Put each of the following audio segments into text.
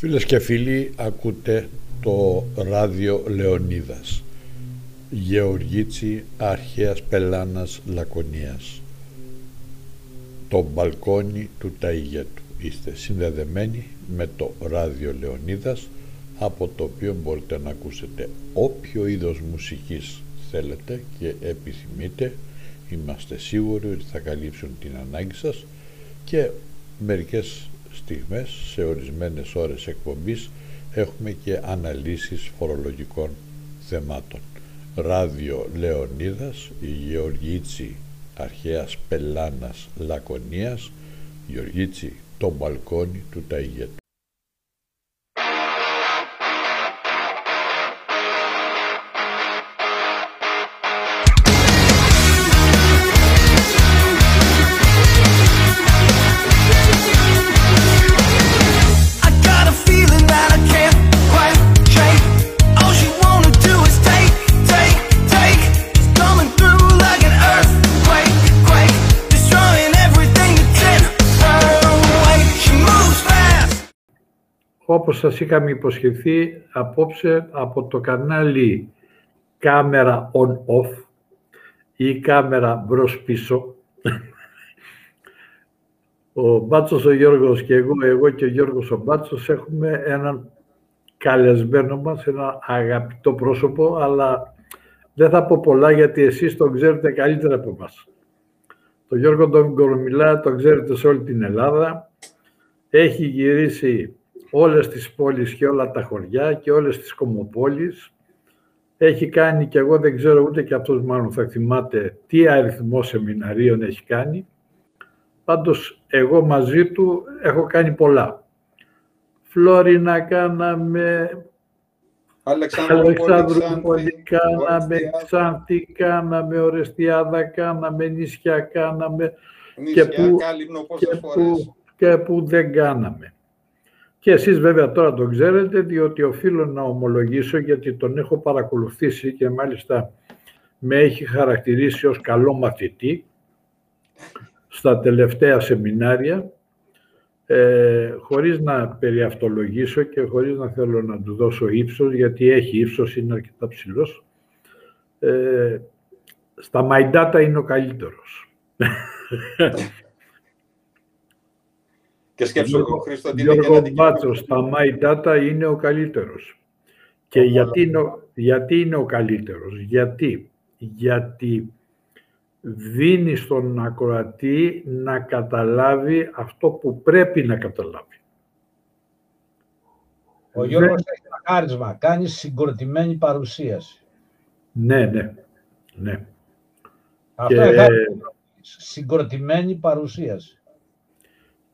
Φίλες και φίλοι, ακούτε το ράδιο Λεωνίδας. Γεωργίτσι Αρχαίας Πελάνας Λακωνίας. Το μπαλκόνι του Ταΐγετου. Είστε συνδεδεμένοι με το ράδιο Λεωνίδας από το οποίο μπορείτε να ακούσετε όποιο είδος μουσικής θέλετε και επιθυμείτε. Είμαστε σίγουροι ότι θα καλύψουν την ανάγκη σας και μερικές στιγμές, σε ορισμένες ώρες εκπομπής, έχουμε και αναλύσεις φορολογικών θεμάτων. Ράδιο Λεωνίδας, η Γεωργίτσι Αρχαίας Πελάνας Λακωνίας, Γεωργίτσι το μπαλκόνι του Ταϊγέτου. Όπως σας είχαμε υποσχεθεί απόψε από το κανάλι κάμερα on-off ή κάμερα μπρος-πίσω. Ο Μπάτσος ο Γιώργος και εγώ, εγώ και ο Γιώργος ο Μπάτσος έχουμε έναν καλεσμένο μας, ένα αγαπητό πρόσωπο, αλλά δεν θα πω πολλά γιατί εσείς τον ξέρετε καλύτερα από εμάς. Το Γιώργο τον Κορομιλά τον ξέρετε σε όλη την Ελλάδα. Έχει γυρίσει όλες τις πόλεις και όλα τα χωριά και όλες τις κομοπόλεις. Έχει κάνει και εγώ δεν ξέρω ούτε και αυτός μάλλον θα θυμάται τι αριθμό σεμιναρίων έχει κάνει. Πάντως εγώ μαζί του έχω κάνει πολλά. Φλόρινα κάναμε, Αλεξάνδρου Πολύ κάναμε, Ξάνθη κάναμε, Ορεστιάδα κάναμε, νησιά κάναμε νησιά, και, που, και, που, και που δεν κάναμε. Και εσείς βέβαια τώρα τον ξέρετε, διότι οφείλω να ομολογήσω, γιατί τον έχω παρακολουθήσει και μάλιστα με έχει χαρακτηρίσει ως καλό μαθητή στα τελευταία σεμινάρια, ε, χωρίς να περιαυτολογήσω και χωρίς να θέλω να του δώσω ύψος, γιατί έχει ύψος, είναι αρκετά ψηλός. Ε, στα Μαϊντάτα είναι ο καλύτερος. Και σκέψω εγώ, Χρήστο, ότι Γιώργο Μπάτσος, τα My Data είναι ο καλύτερος. Και γιατί είναι, ο, γιατί είναι ο καλύτερος. Γιατί, γιατί δίνει στον ακροατή να καταλάβει αυτό που πρέπει να καταλάβει. Ο Γιώργος έχει ένα χάρισμα, κάνει συγκροτημένη παρουσίαση. Ναι, ναι, ναι. Αυτό και... είναι συγκροτημένη παρουσίαση.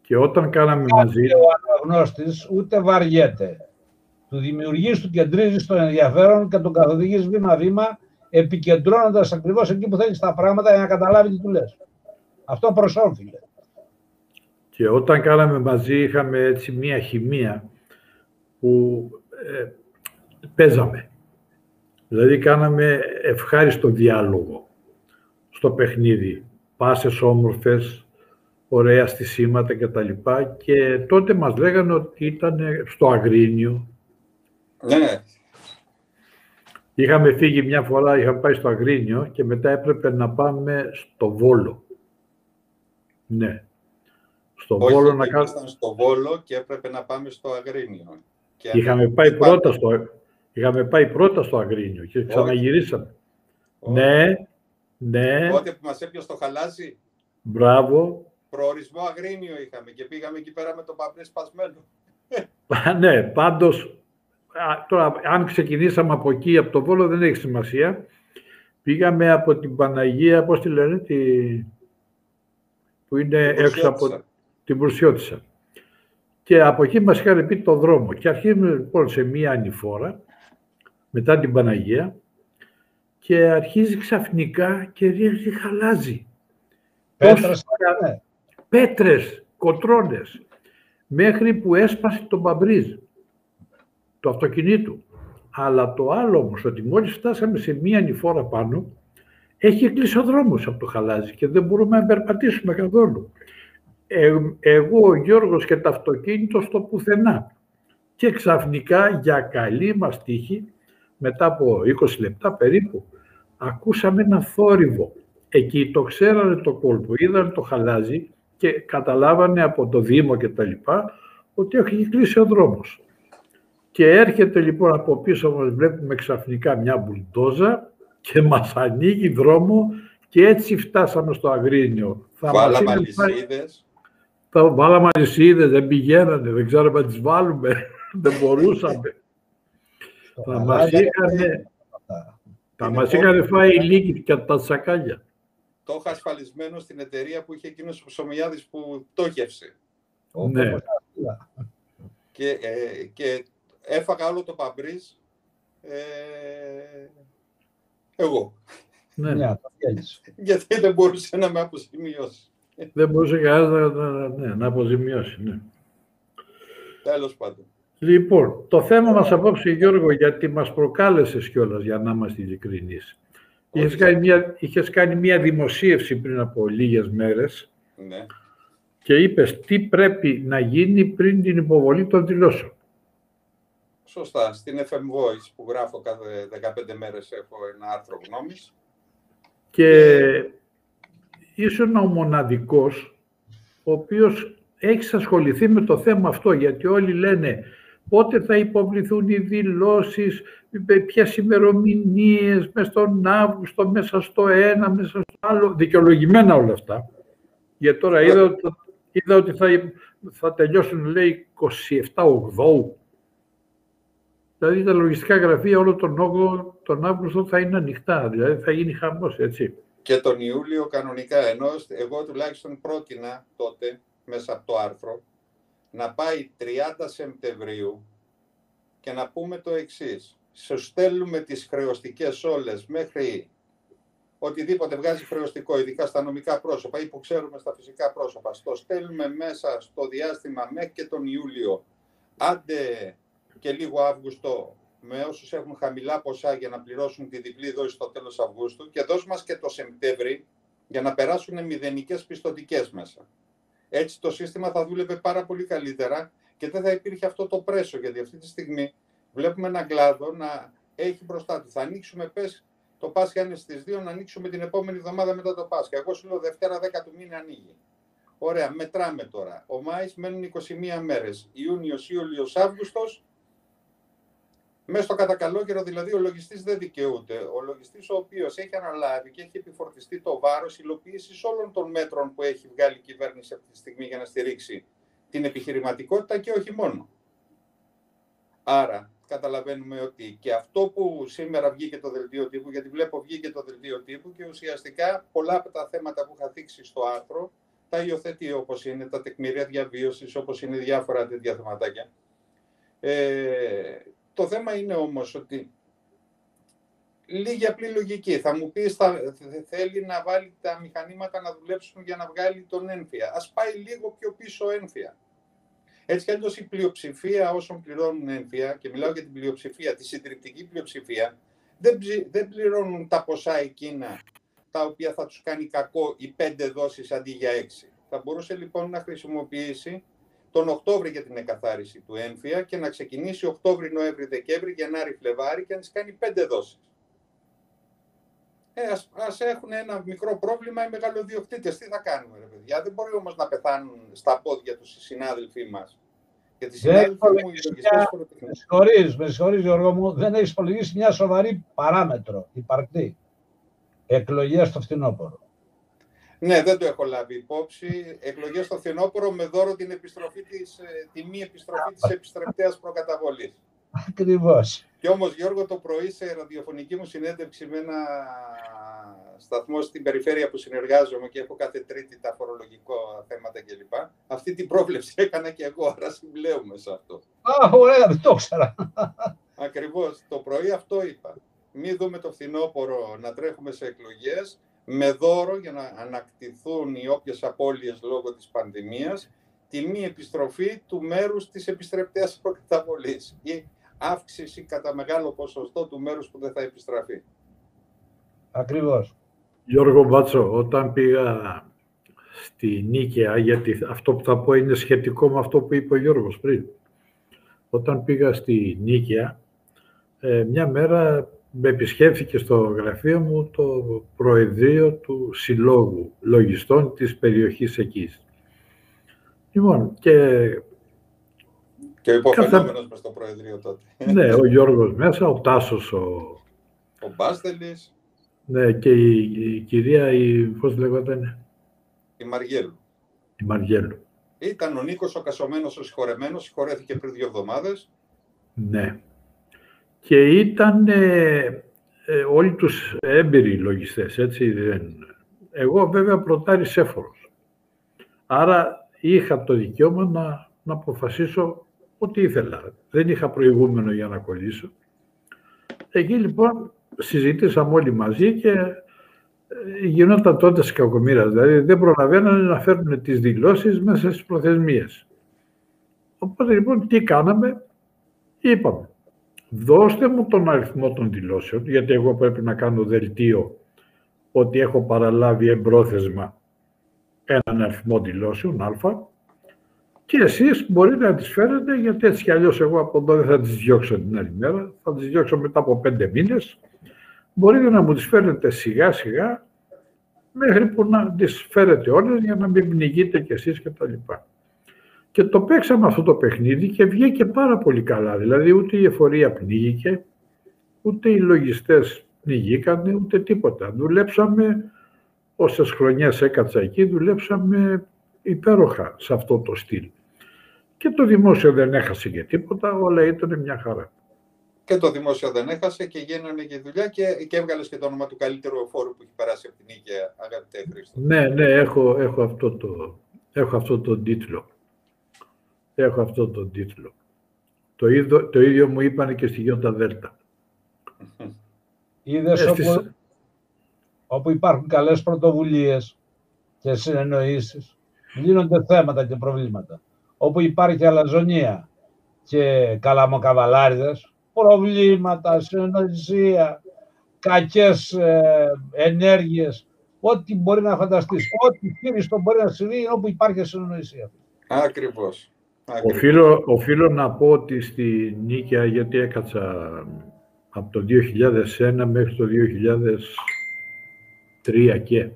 Και όταν κάναμε μαζί... Ο αναγνώστης ούτε βαριέται. Του δημιουργείς, του κεντρίζεις το ενδιαφέρον και τον καθοδηγείς βήμα-βήμα, επικεντρώνοντας ακριβώς εκεί που θέλεις τα πράγματα για να καταλάβει τι του λες. Αυτό προς όφιλε. Και όταν κάναμε μαζί είχαμε έτσι μία χημεία που ε, παίζαμε. Δηλαδή κάναμε ευχάριστο διάλογο στο παιχνίδι. Πάσες όμορφες, ωραία στισίματα και τα λοιπά και τότε μας λέγανε ότι ήταν στο Αγρίνιο. Ναι. Είχαμε φύγει μια φορά, είχαμε πάει στο Αγρίνιο και μετά έπρεπε να πάμε στο Βόλο. Ναι. Στο Όχι, Βόλο να κάνουμε... στο Βόλο και έπρεπε να πάμε στο Αγρίνιο. Και είχαμε, πάει πρώτα στο... είχαμε πάει πρώτα στο Αγρίνιο και ξαναγυρίσαμε. Ναι, ναι. Τότε που μας έπιασε το χαλάζι. Μπράβο προορισμό Αγρίνιο είχαμε και πήγαμε εκεί πέρα με το παπνί σπασμένο. ναι, πάντως, τώρα αν ξεκινήσαμε από εκεί, από το Βόλο δεν έχει σημασία. Πήγαμε από την Παναγία, πώς τη λένε, τη... που είναι έξω από την Προυσιώτησα. Και από εκεί μας είχαν πει το δρόμο. Και αρχίζουμε λοιπόν σε μία ανηφόρα, μετά την Παναγία, και αρχίζει ξαφνικά και ρίχνει χαλάζει. Πέτρας, πέτρες, κοτρώνες, μέχρι που έσπασε το μπαμπρίζ το αυτοκινήτου. Αλλά το άλλο όμως, ότι μόλις φτάσαμε σε μία νηφόρα πάνω, έχει κλείσει ο δρόμος από το χαλάζι και δεν μπορούμε να περπατήσουμε καθόλου. Ε, εγώ, ο Γιώργος και το αυτοκίνητο στο πουθενά. Και ξαφνικά για καλή μας τύχη, μετά από 20 λεπτά περίπου, ακούσαμε ένα θόρυβο. Εκεί το ξέρανε το κόλπο, είδαν το χαλάζι και καταλάβανε από το Δήμο και τα λοιπά ότι έχει κλείσει ο δρόμος. Και έρχεται λοιπόν από πίσω μας, βλέπουμε ξαφνικά μια μπουλντόζα και μας ανοίγει δρόμο και έτσι φτάσαμε στο Αγρίνιο. Βάλαμε αλυσίδες. Θα βάλαμε αλυσίδες, δεν πηγαίνανε, δεν ξέρω αν τις βάλουμε, δεν μπορούσαμε. θα μας είχαν, θα μας είχαν φάει οι και τα σακάλια. Το είχα ασφαλισμένο στην εταιρεία που είχε εκείνος ο Ψωμιάδης που πτώχευσε. Ναι. Και, ε, και έφαγα όλο το παμπρίζ ε, εγώ. Ναι. ναι Γιατί δεν μπορούσε να με αποζημιώσει. Δεν μπορούσε κανένας να, να, ναι, να αποζημιώσει. Ναι. Τέλος πάντων. Λοιπόν, το θέμα μας απόψε, Γιώργο, γιατί μας προκάλεσες κιόλας, για να είμαστε ειλικρινείς. Είχες κάνει, μια, είχες κάνει μια δημοσίευση πριν από λίγες μέρες ναι. και είπες τι πρέπει να γίνει πριν την υποβολή των δηλώσεων. Σωστά. Στην FM Voice που γράφω κάθε 15 μέρες έχω ένα άρθρο γνώμης. Και ήσουν ο μοναδικός ο οποίος έχει ασχοληθεί με το θέμα αυτό, γιατί όλοι λένε πότε θα υποβληθούν οι δηλώσεις, ποιες ημερομηνίες, μέσα στον Αύγουστο, μέσα στο ένα, μέσα στο άλλο. Δικαιολογημένα όλα αυτά. Γιατί τώρα είδα, είδα ότι θα, θα τελειώσουν, λέει, 27-8 Δηλαδή τα λογιστικά γραφεία όλο τον, όγκο, τον Αύγουστο θα είναι ανοιχτά, δηλαδή θα γίνει χαμός, έτσι. Και τον Ιούλιο κανονικά, ενώ εγώ τουλάχιστον πρότεινα τότε, μέσα από το άρθρο, να πάει 30 Σεπτεμβρίου και να πούμε το εξής. Σου στέλνουμε τις χρεωστικές όλες μέχρι οτιδήποτε βγάζει χρεωστικό, ειδικά στα νομικά πρόσωπα ή που ξέρουμε στα φυσικά πρόσωπα. Στο στέλνουμε μέσα στο διάστημα μέχρι και τον Ιούλιο. Άντε και λίγο Αύγουστο με όσους έχουν χαμηλά ποσά για να πληρώσουν τη διπλή δόση στο τέλος Αυγούστου και δώσ' μας και το Σεπτέμβρη για να περάσουν μηδενικές πιστοτικές μέσα. Έτσι το σύστημα θα δούλευε πάρα πολύ καλύτερα και δεν θα υπήρχε αυτό το πρέσο, γιατί αυτή τη στιγμή βλέπουμε έναν κλάδο να έχει μπροστά του. Θα ανοίξουμε, πες, το Πάσχα είναι στις 2, να ανοίξουμε την επόμενη εβδομάδα μετά το Πάσχα. Εγώ σου λέω Δευτέρα 10 του μήνα ανοίγει. Ωραία, μετράμε τώρα. Ο Μάης μένουν 21 μέρες. Ιούνιος, Ιούλιος, Αύγουστος, μέσα στο κατακαλό δηλαδή ο λογιστής δεν δικαιούται. Ο λογιστής ο οποίος έχει αναλάβει και έχει επιφορτιστεί το βάρος υλοποίησης όλων των μέτρων που έχει βγάλει η κυβέρνηση αυτή τη στιγμή για να στηρίξει την επιχειρηματικότητα και όχι μόνο. Άρα καταλαβαίνουμε ότι και αυτό που σήμερα βγήκε το δελτίο τύπου, γιατί βλέπω βγήκε το δελτίο τύπου και ουσιαστικά πολλά από τα θέματα που είχα θίξει στο άρθρο τα υιοθετεί όπως είναι τα τεκμήρια διαβίωσης, όπως είναι διάφορα τέτοια θεματάκια. Ε, το θέμα είναι όμως ότι λίγη απλή λογική. Θα μου πεις, θα, θέλει να βάλει τα μηχανήματα να δουλέψουν για να βγάλει τον ένφια. Ας πάει λίγο πιο πίσω ένφια. Έτσι κι αλλιώς η πλειοψηφία όσων πληρώνουν ένφια, και μιλάω για την πλειοψηφία, τη συντριπτική πλειοψηφία, δεν, δεν πληρώνουν τα ποσά εκείνα τα οποία θα τους κάνει κακό οι πέντε δόσεις αντί για έξι. Θα μπορούσε λοιπόν να χρησιμοποιήσει τον Οκτώβρη για την εκαθάριση του έμφυα και να ξεκινήσει Οκτώβρη, Νοέμβρη, Δεκέμβρη, Γενάρη, Φλεβάρη και να τις κάνει πέντε δόσεις. Ε, ας, ας έχουν ένα μικρό πρόβλημα οι μεγαλοδιοκτήτες. Τι θα κάνουμε, ρε παιδιά; Δεν μπορεί όμως να πεθάνουν στα πόδια τους οι συνάδελφοί μας. Γιατί οι συνάδελφοι μου, οι λογιστές Με συγχωρείς, με συγχωρείς Γιώργο μου, δεν έχεις υπολογίσει μια σοβαρή παράμετρο, υπαρκτή. Εκλογές στο φθινόπωρο. Ναι, δεν το έχω λάβει υπόψη. Εκλογές στο φθινόπωρο με δώρο την επιστροφή της, ε, τη μη επιστροφή της επιστρεπτέας προκαταβολής. Ακριβώς. Και όμως, Γιώργο, το πρωί σε ραδιοφωνική μου συνέντευξη με ένα σταθμό στην περιφέρεια που συνεργάζομαι και έχω κάθε τρίτη τα φορολογικό θέματα κλπ. Αυτή την πρόβλεψη έκανα και εγώ, άρα συμπλέουμε σε αυτό. Α, ωραία, δεν το ήξερα. Ακριβώς. Το πρωί αυτό είπα. Μην δούμε το φθινόπωρο να τρέχουμε σε εκλογές, με δώρο για να ανακτηθούν οι όποιες απώλειες λόγω της πανδημίας τη μη επιστροφή του μέρους της επιστρεπτέας προκαταβολής ή αύξηση κατά μεγάλο ποσοστό του μέρους που δεν θα επιστραφεί. Ακριβώς. Γιώργο Μπάτσο, όταν πήγα στη Νίκαια, γιατί αυτό που θα πω είναι σχετικό με αυτό που είπε ο Γιώργος πριν. όταν πήγα στη Νίκαια, ε, μια μέρα με επισκέφθηκε στο γραφείο μου το Προεδρείο του Συλλόγου Λογιστών της περιοχής εκεί. Λοιπόν, και... Και ο υποφαινόμενος μες στο Προεδρείο τότε. Ναι, ο Γιώργος μέσα, ο Τάσος, ο... Ο Μπάστελης. Ναι, και η, η κυρία, η, πώς λέγονταν, η Μαργέλου. Η Μαργέλου. Ήταν ο Νίκος ο Κασομένος ο συγχωρεμένος, συγχωρέθηκε πριν δύο εβδομάδες. Ναι. Και ήταν ε, ε, όλοι τους έμπειροι λογιστές, έτσι. Εγώ βέβαια προτάρι έφορος. Άρα είχα το δικαίωμα να, να αποφασίσω ό,τι ήθελα. Δεν είχα προηγούμενο για να κολλήσω. Εκεί λοιπόν συζητήσαμε όλοι μαζί και ε, γινόταν τότε κακομοίρα. Δηλαδή δεν προλαβαίνανε να φέρουν τις δηλώσεις μέσα στις προθεσμίες. Οπότε λοιπόν τι κάναμε, είπαμε, δώστε μου τον αριθμό των δηλώσεων, γιατί εγώ πρέπει να κάνω δελτίο ότι έχω παραλάβει εμπρόθεσμα έναν αριθμό δηλώσεων, α, και εσείς μπορείτε να τις φέρετε, γιατί έτσι κι αλλιώς εγώ από εδώ δεν θα τις διώξω την άλλη μέρα, θα τις διώξω μετά από πέντε μήνες. Μπορείτε να μου τις φέρετε σιγά σιγά, μέχρι που να τις φέρετε όλες για να μην πνιγείτε κι εσείς και τα λοιπά. Και το παίξαμε αυτό το παιχνίδι και βγήκε πάρα πολύ καλά. Δηλαδή ούτε η εφορία πνίγηκε, ούτε οι λογιστές πνιγήκανε, ούτε τίποτα. Δουλέψαμε, όσες χρονιές έκατσα εκεί, δουλέψαμε υπέροχα σε αυτό το στυλ. Και το δημόσιο δεν έχασε και τίποτα, όλα ήταν μια χαρά. Και το δημόσιο δεν έχασε και γίνανε και δουλειά και, και έβγαλες και το όνομα του καλύτερου εφόρου που έχει περάσει από την Ήγαια, αγαπητέ Χρήστο. Ναι, ναι, έχω, έχω, αυτό το, έχω αυτό το τίτλο. Έχω αυτό το τίτλο. Το ίδιο, το ίδιο μου είπαν και στη Γιόντα Δέλτα. Είδες ε, όπου, όπου υπάρχουν καλές πρωτοβουλίες και συνεννοήσεις, λύνονται θέματα και προβλήματα. Όπου υπάρχει αλαζονία και καλαμοκαβαλάριδες, προβλήματα, συνεννοησία, κακές ε, ενέργειες, ό,τι μπορεί να φανταστείς, ό,τι χείριστο μπορεί να συμβεί όπου υπάρχει συνεννοησία. Ακριβώς. Οφείλω, οφείλω να πω ότι στη Νίκαια, γιατί έκατσα από το 2001 μέχρι το 2003 και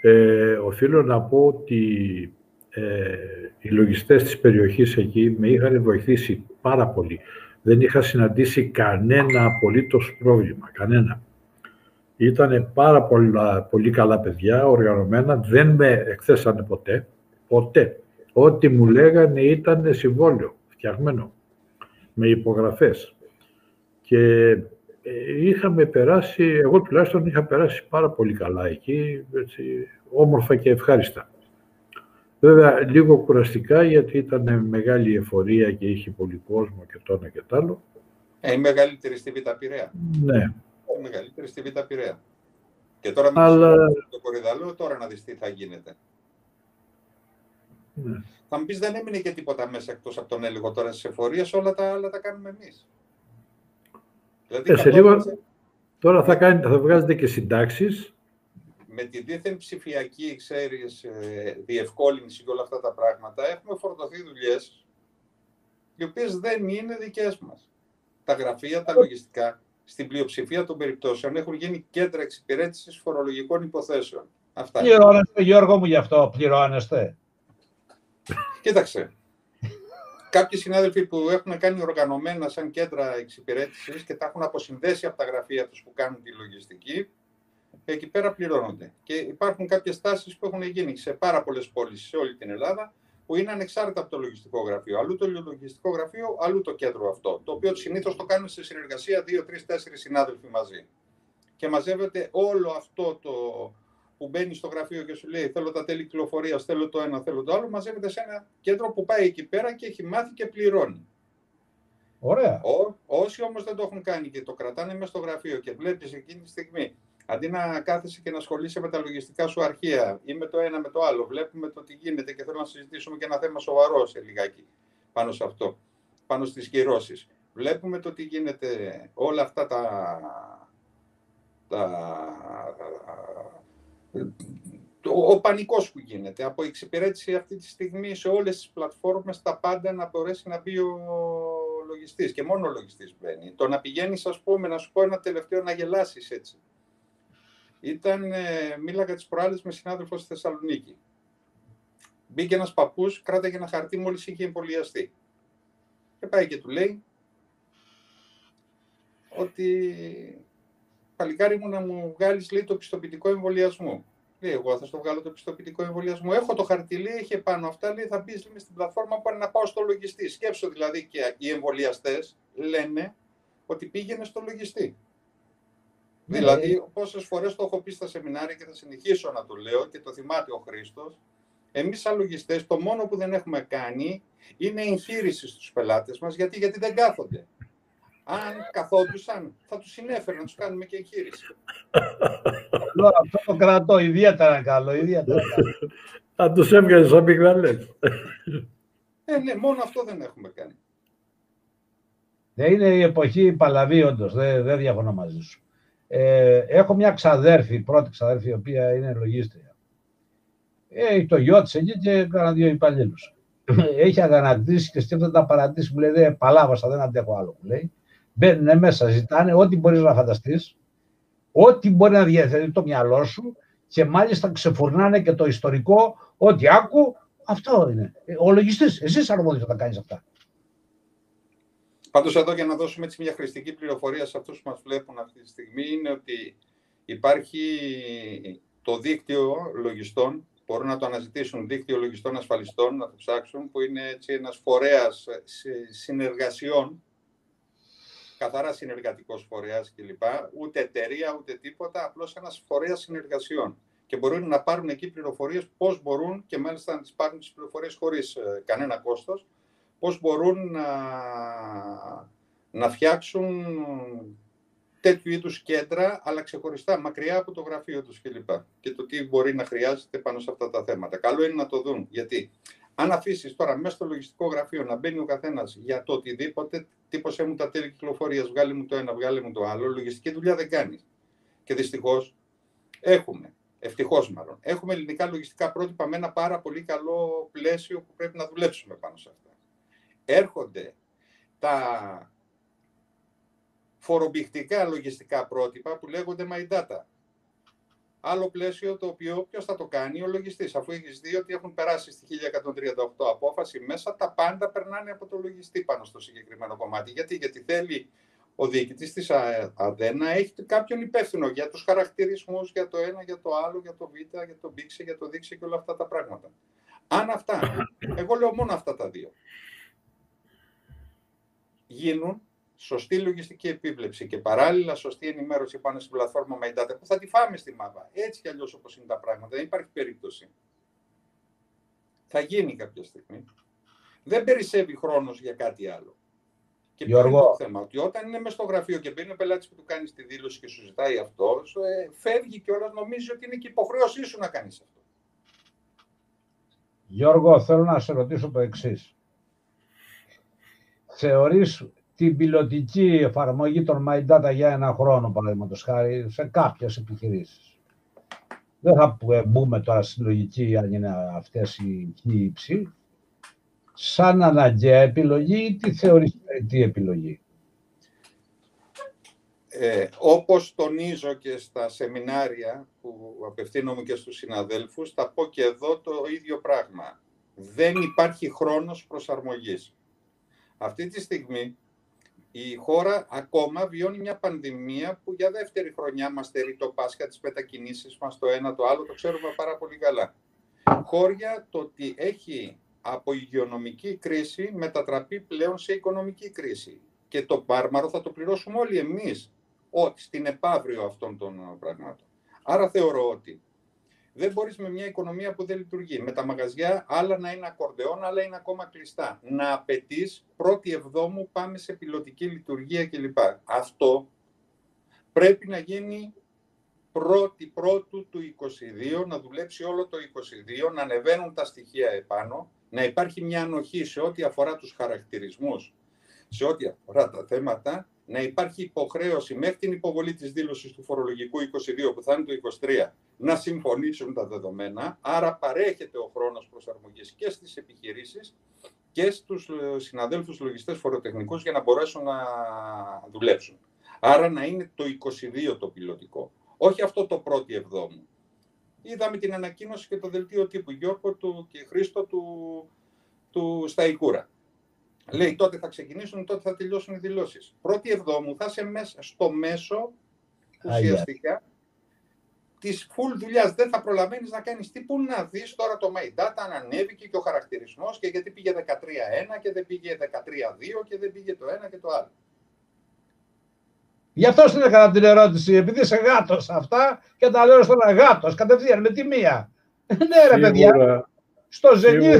ε, οφείλω να πω ότι ε, οι λογιστές της περιοχής εκεί με είχαν βοηθήσει πάρα πολύ. Δεν είχα συναντήσει κανένα απολύτως πρόβλημα, κανένα. Ήταν πάρα πολλά, πολύ καλά παιδιά, οργανωμένα, δεν με εκθέσανε ποτέ, ποτέ. Ό,τι μου λέγανε ήταν συμβόλαιο, φτιαγμένο, με υπογραφές. Και ε, είχαμε περάσει, εγώ τουλάχιστον είχα περάσει πάρα πολύ καλά εκεί, έτσι, όμορφα και ευχάριστα. Βέβαια, λίγο κουραστικά, γιατί ήταν μεγάλη εφορία και είχε πολύ κόσμο και το ένα και το άλλο. Ε, η μεγαλύτερη στη Β' Πειραιά. Ναι. Η μεγαλύτερη στη Β' Πειραιά. Και τώρα με Αλλά... το κορυδαλό, τώρα να δεις τι θα γίνεται. Ναι. Θα μου πεις, δεν έμεινε και τίποτα μέσα εκτός από τον έλεγχο τώρα στι εφορίε, όλα τα άλλα τα κάνουμε εμείς. Δηλαδή, ε, σε λίγο, τώρα θα, κάνει, θα βγάζετε και συντάξεις. Με τη δίθεν ψηφιακή, ξέρεις, ε, διευκόλυνση και όλα αυτά τα πράγματα, έχουμε φορτωθεί δουλειές οι οποίες δεν είναι δικές μας. Τα γραφεία, τα λογιστικά, στην πλειοψηφία των περιπτώσεων έχουν γίνει κέντρα εξυπηρέτησης φορολογικών υποθέσεων. Αυτά. Πληρώνεστε, Γιώργο μου, γι' αυτό πληρώνεστε. Κοίταξε. Κάποιοι συνάδελφοι που έχουν κάνει οργανωμένα σαν κέντρα εξυπηρέτησης και τα έχουν αποσυνδέσει από τα γραφεία τους που κάνουν τη λογιστική, εκεί πέρα πληρώνονται. Και υπάρχουν κάποιες τάσεις που έχουν γίνει σε πάρα πολλές πόλεις σε όλη την Ελλάδα, που είναι ανεξάρτητα από το λογιστικό γραφείο. Αλλού το λογιστικό γραφείο, αλλού το κέντρο αυτό. Το οποίο συνήθως το κάνουν σε συνεργασία δύο, τρεις, τέσσερις συνάδελφοι μαζί. Και μαζεύεται όλο αυτό το, που μπαίνει στο γραφείο και σου λέει θέλω τα τέλη κυκλοφορίας, θέλω το ένα, θέλω το άλλο, μαζεύεται σε ένα κέντρο που πάει εκεί πέρα και έχει μάθει και πληρώνει. Ωραία. Ό, όσοι όμως δεν το έχουν κάνει και το κρατάνε μέσα στο γραφείο και βλέπεις εκείνη τη στιγμή, αντί να κάθεσαι και να ασχολείσαι με τα λογιστικά σου αρχεία ή με το ένα με το άλλο, βλέπουμε το τι γίνεται και θέλω να συζητήσουμε και ένα θέμα σοβαρό σε λιγάκι πάνω σε αυτό, πάνω στις κυρώσεις. Βλέπουμε το τι γίνεται όλα αυτά τα, τα ο πανικός που γίνεται από εξυπηρέτηση αυτή τη στιγμή σε όλες τις πλατφόρμες τα πάντα να μπορέσει να μπει ο λογιστής και μόνο ο λογιστής μπαίνει. Το να πηγαίνεις, ας πούμε, να σου πω ένα τελευταίο να γελάσεις έτσι. Ήταν, ε, μίλαγα τις προάλλες με συνάδελφο στη Θεσσαλονίκη. Μπήκε ένας παππούς, κράταγε ένα χαρτί μόλις είχε εμβολιαστεί. Και πάει και του λέει ότι παλικάρι μου να μου βγάλεις λέει, το πιστοποιητικό εμβολιασμού. Λέει, εγώ θα στο βγάλω το πιστοποιητικό εμβολιασμό. Έχω το χαρτί, λέει, έχει πάνω αυτά, λέει, θα μπεις στην πλατφόρμα που να πάω στο λογιστή. Σκέψω δηλαδή και οι εμβολιαστές λένε ότι πήγαινε στο λογιστή. Ναι. Δηλαδή, πόσες φορές το έχω πει στα σεμινάρια και θα συνεχίσω να το λέω και το θυμάται ο Χρήστος. Εμείς, σαν λογιστές, το μόνο που δεν έχουμε κάνει είναι εγχείρηση στους πελάτες μας. Γιατί, γιατί δεν κάθονται αν καθόντουσαν, θα τους συνέφερε να τους κάνουμε και εγχείρηση. Αυτό το κρατώ ιδιαίτερα καλό. Ιδιαίτερα καλό. Θα τους έβγαζε σαν πυγβαλές. Ε, ναι, μόνο αυτό δεν έχουμε κάνει. Δεν είναι η εποχή παλαβή, όντως. Δεν, δεν διαφωνώ μαζί σου. Ε, έχω μια ξαδέρφη, πρώτη ξαδέρφη, η οποία είναι λογίστρια. Ε, το γιο της εκεί και έκανα δύο υπαλλήλους. Έχει αγανακτήσει και σκέφτεται να παρατήσει. Μου λέει: Δεν παλάβασα, δεν αντέχω άλλο. Μου λέει. Μπαίνουν μέσα, ζητάνε ό,τι μπορείς να φανταστείς, ό,τι μπορεί να διαθέτει το μυαλό σου και μάλιστα ξεφουρνάνε και το ιστορικό, ό,τι άκου, αυτό είναι. Ο λογιστής, εσύ αρμόδιο θα τα κάνεις αυτά. Πάντως, εδώ για να δώσουμε έτσι μια χρηστική πληροφορία σε αυτούς που μας βλέπουν αυτή τη στιγμή, είναι ότι υπάρχει το δίκτυο λογιστών. Μπορούν να το αναζητήσουν δίκτυο λογιστών ασφαλιστών, να το ψάξουν, που είναι έτσι ένας φορέας συνεργασιών καθαρά συνεργατικός φορέας κλπ. Ούτε εταιρεία, ούτε τίποτα, απλώς ένας φορέας συνεργασιών. Και μπορούν να πάρουν εκεί πληροφορίες πώς μπορούν και μάλιστα να τις πάρουν τις πληροφορίες χωρίς ε, κανένα κόστος, πώς μπορούν να, να φτιάξουν τέτοιου είδους κέντρα, αλλά ξεχωριστά, μακριά από το γραφείο τους κλπ. Και το τι μπορεί να χρειάζεται πάνω σε αυτά τα θέματα. Καλό είναι να το δουν. Γιατί αν αφήσεις τώρα μέσα στο λογιστικό γραφείο να μπαίνει ο καθένας για το οτιδήποτε, τύπωσέ μου τα τέλη κυκλοφορίας, βγάλε μου το ένα, βγάλε μου το άλλο, λογιστική δουλειά δεν κάνεις. Και δυστυχώς έχουμε, ευτυχώς μάλλον, έχουμε ελληνικά λογιστικά πρότυπα με ένα πάρα πολύ καλό πλαίσιο που πρέπει να δουλέψουμε πάνω σε αυτά. Έρχονται τα φορομπηχτικά λογιστικά πρότυπα που λέγονται My Data άλλο πλαίσιο το οποίο ποιος θα το κάνει, ο λογιστής. Αφού έχεις δει ότι έχουν περάσει στη 1138 απόφαση μέσα, τα πάντα περνάνε από το λογιστή πάνω στο συγκεκριμένο κομμάτι. Γιατί, Γιατί θέλει ο διοικητής της ΑΔΕ να έχει κάποιον υπεύθυνο για τους χαρακτηρισμούς, για το ένα, για το άλλο, για το Β, για το Μπίξε, για το Δίξε και όλα αυτά τα πράγματα. Αν αυτά, εγώ λέω μόνο αυτά τα δύο, γίνουν, σωστή λογιστική επίβλεψη και παράλληλα σωστή ενημέρωση πάνω στην πλατφόρμα MyData που θα τη φάμε στη ΜΑΒΑ. Έτσι κι αλλιώς όπως είναι τα πράγματα, δεν υπάρχει περίπτωση. Θα γίνει κάποια στιγμή. Δεν περισσεύει χρόνος για κάτι άλλο. Και ποιο είναι το θέμα, ότι όταν είναι μέσα στο γραφείο και μπαίνει ο πελάτης που του κάνει τη δήλωση και σου ζητάει αυτό, ε, φεύγει και όλα νομίζει ότι είναι και υποχρέωσή σου να κάνεις αυτό. Γιώργο, θέλω να σε ρωτήσω το εξής. Θεωρείς την πιλωτική εφαρμογή των My Data για ένα χρόνο, παραδείγματος χάρη, σε κάποιες επιχειρήσεις. Δεν θα μπούμε τώρα στη λογική αν είναι αυτές οι χύψη. Σαν αναγκαία επιλογή, τι θεωρείς τι επιλογή. Ε, όπως τονίζω και στα σεμινάρια που απευθύνομαι και στους συναδέλφους, θα πω και εδώ το ίδιο πράγμα. Δεν υπάρχει χρόνος προσαρμογής. Αυτή τη στιγμή η χώρα ακόμα βιώνει μια πανδημία που για δεύτερη χρονιά μας στερεί το Πάσχα, τις μετακινήσεις μας, το ένα το άλλο, το ξέρουμε πάρα πολύ καλά. Χώρια το ότι έχει από υγειονομική κρίση μετατραπεί πλέον σε οικονομική κρίση. Και το πάρμαρο θα το πληρώσουμε όλοι εμείς, ότι στην επαύριο αυτών των πραγμάτων. Άρα θεωρώ ότι δεν μπορείς με μια οικονομία που δεν λειτουργεί. Με τα μαγαζιά άλλα να είναι ακορντεόν, άλλα είναι ακόμα κλειστά. Να απαιτείς πρώτη εβδόμου πάμε σε πιλωτική λειτουργία κλπ. Αυτό πρέπει να γίνει πρώτη πρώτου του 22, να δουλέψει όλο το 22, να ανεβαίνουν τα στοιχεία επάνω, να υπάρχει μια ανοχή σε ό,τι αφορά τους χαρακτηρισμούς, σε ό,τι αφορά τα θέματα να υπάρχει υποχρέωση μέχρι την υποβολή της δήλωσης του φορολογικού 22 που θα είναι το 23 να συμφωνήσουν τα δεδομένα, άρα παρέχεται ο χρόνος προσαρμογής και στις επιχειρήσεις και στους ε, συναδέλφους λογιστές φοροτεχνικούς για να μπορέσουν να δουλέψουν. Άρα να είναι το 22 το πιλωτικό, όχι αυτό το πρώτη εβδόμου. Είδαμε την ανακοίνωση και το δελτίο τύπου Γιώργο του και Χρήστο του, του Σταϊκούρα. Λέει τότε θα ξεκινήσουν, τότε θα τελειώσουν οι δηλώσεις. Πρώτη εβδόμου θα είσαι μέσα στο μέσο ουσιαστικά της full δουλειάς. Δεν θα προλαβαίνεις να κάνεις τίποτα να δεις τώρα το My Data αν ανέβηκε και ο χαρακτηρισμός και γιατί πήγε 13-1 και δεν πήγε 13-2 και δεν πήγε το ένα και το άλλο. Γι' αυτό στην έκανα την ερώτηση, επειδή είσαι γάτος αυτά και τα λέω στον γάτο κατευθείαν με τη μία. ναι, ρε παιδιά. Στο ζενή,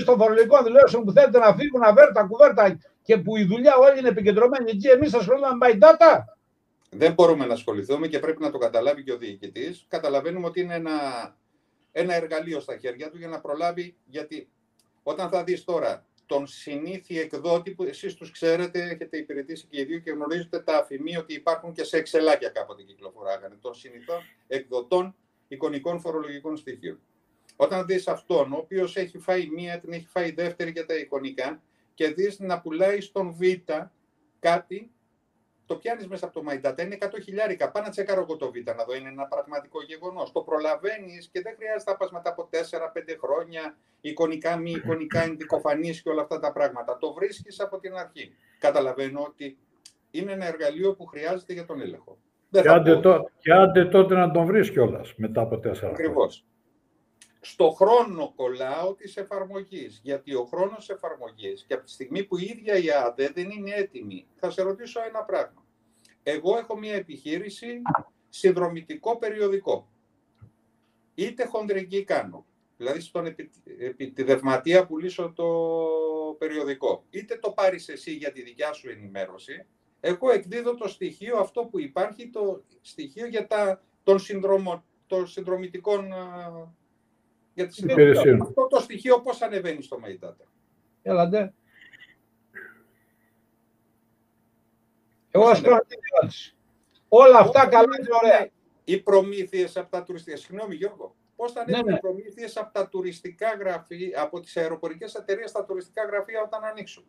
στο φορολογικό δηλώσεων που θέλετε να φύγουν, να βέρουν τα κουβέρτα και που η δουλειά όλη είναι επικεντρωμένη εκεί, εμείς ασχολούμαστε με my data. Δεν μπορούμε να ασχοληθούμε και πρέπει να το καταλάβει και ο διοικητής. Καταλαβαίνουμε ότι είναι ένα, ένα εργαλείο στα χέρια του για να προλάβει. Γιατί όταν θα δεις τώρα τον συνήθι εκδότη που εσείς τους ξέρετε, έχετε υπηρετήσει και οι δύο και γνωρίζετε τα αφημί ότι υπάρχουν και σε εξελάκια κάποτε κυκλοφοράγανε των συνηθών εκδοτών εικονικών φορολογικών στοιχείων. Όταν δεις αυτόν, ο οποίος έχει φάει μία, την έχει φάει δεύτερη για τα εικονικά και δεις να πουλάει στον Β κάτι, το πιάνεις μέσα από το MyData, είναι 100 χιλιάρικα, πάω να τσεκάρω εγώ το Β, να δω είναι ένα πραγματικό γεγονός. Το προλαβαίνεις και δεν χρειάζεται να πας μετά από 4-5 χρόνια, εικονικά, μη εικονικά, ενδικοφανής και όλα αυτά τα πράγματα. Το βρίσκεις από την αρχή. Καταλαβαίνω ότι είναι ένα εργαλείο που χρειάζεται για τον έλεγχο. Και άντε, το, και άντε, τότε να τον βρεις κιόλας μετά από τέσσερα Ακριβώς στο χρόνο κολλάω της εφαρμογής. Γιατί ο χρόνος εφαρμογής και από τη στιγμή που η ίδια η ΑΔΕ δεν είναι έτοιμη, θα σε ρωτήσω ένα πράγμα. Εγώ έχω μια επιχείρηση συνδρομητικό περιοδικό. Είτε χοντρική κάνω, δηλαδή στον επι, επιτιδευματία που λύσω το περιοδικό, είτε το πάρεις εσύ για τη δικιά σου ενημέρωση, εγώ εκδίδω το στοιχείο αυτό που υπάρχει, το στοιχείο για τα, των, συνδρομο, των συνδρομητικών για τις υπηρεσίες. Αυτό το στοιχείο πώς ανεβαίνει στο Metadata. Έλατε. Εγώ ας κάνω την ερώτηση. Όλα αυτά καλά και ωραία. Οι προμήθειες από τα τουριστικά; Συγγνώμη, Γιώργο. Πώς θα ανέβουν ναι, ναι. οι προμήθειες από τα τουριστικά γραφεία, από τις αεροπορικές εταιρείες στα τουριστικά γραφεία όταν ανοίξουν;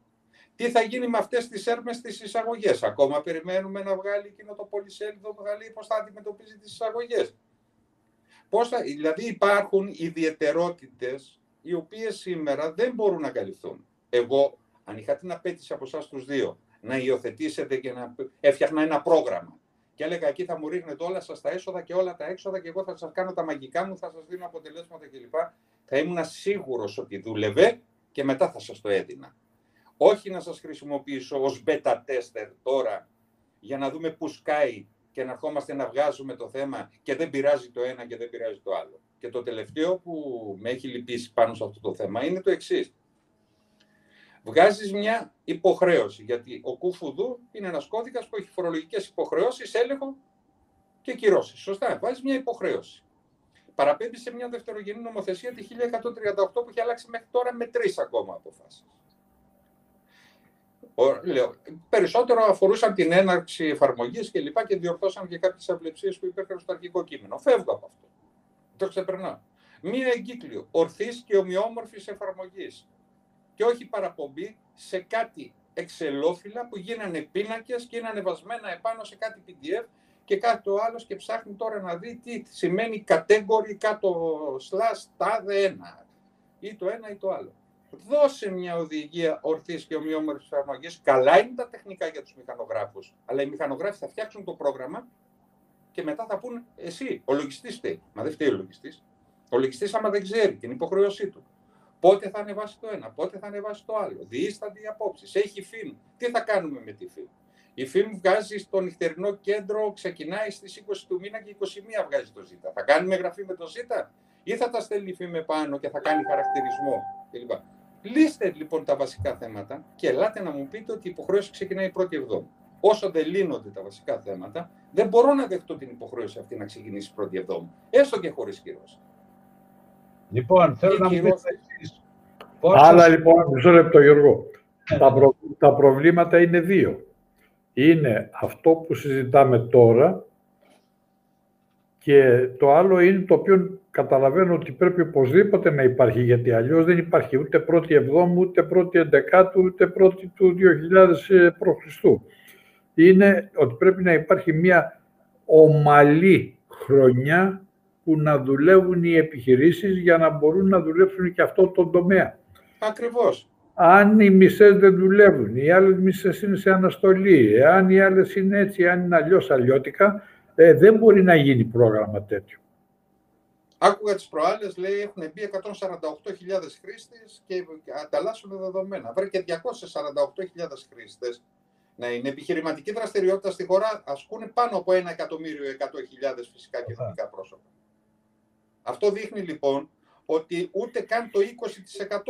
Τι θα γίνει με αυτές τις έρμες στις εισαγωγές; Ακόμα περιμένουμε να βγάλει εκείνο το πολυσέλιδο που θα λέει πώς θα αντιμετωπίζει τις εισαγωγές; Πώς θα, δηλαδή υπάρχουν ιδιαιτερότητες οι οποίες σήμερα δεν μπορούν να καλυφθούν. Εγώ, αν είχα την απέτηση από εσάς τους δύο, να υιοθετήσετε και να έφτιαχνα ένα πρόγραμμα και έλεγα εκεί θα μου ρίχνετε όλα σας τα έσοδα και όλα τα έξοδα και εγώ θα σας κάνω τα μαγικά μου, θα σας δίνω αποτελέσματα κλπ. Θα ήμουν σίγουρος ότι δούλευε και μετά θα σας το έδινα. Όχι να σας χρησιμοποιήσω ως beta tester τώρα για να δούμε πού σκάει και να ερχόμαστε να βγάζουμε το θέμα και δεν πειράζει το ένα και δεν πειράζει το άλλο. Και το τελευταίο που με έχει λυπήσει πάνω σε αυτό το θέμα είναι το εξής. Βγάζεις μια υποχρέωση, γιατί ο ΚΟΥΦΟΥΔΟΥ είναι ένας κώδικας που έχει φορολογικές υποχρεώσεις, έλεγχο και κυρώσεις. Σωστά, βάζεις μια υποχρέωση. Παραπέμπεις σε μια δευτερογενή νομοθεσία τη 1138 που έχει αλλάξει μέχρι τώρα με τρεις ακόμα αποφάσεις λέω, περισσότερο αφορούσαν την έναρξη εφαρμογής και λοιπά και διορθώσαν και κάποιες αυλεψίες που υπήρχαν στο αρχικό κείμενο. Φεύγω από αυτό. Το ξεπερνάω. Μία εγκύκλιο ορθής και ομοιόμορφης εφαρμογής. Και όχι παραπομπή σε κάτι εξελόφυλλα που γίνανε πίνακες και είναι ανεβασμένα επάνω σε κάτι PDF και κάτι ο άλλος και ψάχνει τώρα να δει τι σημαίνει category κάτω slash τάδε ένα ή το ένα ή το άλλο δώσε μια οδηγία ορθής και ομοιόμορφης εφαρμογής. Καλά είναι τα τεχνικά για τους μηχανογράφους, αλλά οι μηχανογράφοι θα φτιάξουν το πρόγραμμα και μετά θα πούνε εσύ, ο λογιστής φταίει. Μα δεν φταίει ο λογιστής. Ο λογιστής, άμα δεν ξέρει την υποχρέωσή του, πότε θα ανεβάσει το ένα, πότε θα ανεβάσει το άλλο, διήστανται οι απόψεις, έχει φιλμ. Τι θα κάνουμε με τη φιλμ. Η φιλμ βγάζει στο νυχτερινό κέντρο, ξεκινάει στις 20 του μήνα και 21 βγάζει το ΖΙΤΑ. Θα κάνουμε εγγραφή με το ΖΙΤΑ ή θα τα στέλνει η φιλμ επάνω και θα κάνει χαρακτηρισμό κλπ. Λύστε λοιπόν τα βασικά θέματα και ελάτε να μου πείτε ότι η υποχρέωση ξεκινάει πρώτη εβδόμη. Όσο δεν λύνονται τα βασικά θέματα, δεν μπορώ να δεχτώ την υποχρέωση αυτή να ξεκινήσει πρώτη εβδόμη. Έστω και χωρίς κυρώσεις. Λοιπόν, θέλω να μου πείτε Άλλα λοιπόν, μισό λεπτό Γιώργο. τα, τα προβλήματα είναι δύο. είναι αυτό που συζητάμε τώρα και το άλλο είναι το οποίο καταλαβαίνω ότι πρέπει οπωσδήποτε να υπάρχει, γιατί αλλιώς δεν υπάρχει ούτε πρώτη εβδόμου, ούτε πρώτη εντεκάτου, ούτε πρώτη του 2000 π.Χ. Είναι ότι πρέπει να υπάρχει μια ομαλή χρονιά που να δουλεύουν οι επιχειρήσεις για να μπορούν να δουλέψουν και αυτό το τομέα. Ακριβώς. Αν οι μισές δεν δουλεύουν, οι άλλες μισές είναι σε αναστολή, εάν οι άλλες είναι έτσι, αν είναι αλλιώς αλλιώτικα, ε, δεν μπορεί να γίνει πρόγραμμα τέτοιο. Άκουγα τις προάλλες, λέει, έχουν μπει 148.000 χρήστες και ανταλλάσσουν δεδομένα. Βρε και 248.000 χρήστες να είναι επιχειρηματική δραστηριότητα στη χώρα, ασκούν πάνω από 1 εκατομμύριο 100.000 φυσικά και εθνικά πρόσωπα. Αυτό δείχνει λοιπόν ότι ούτε καν το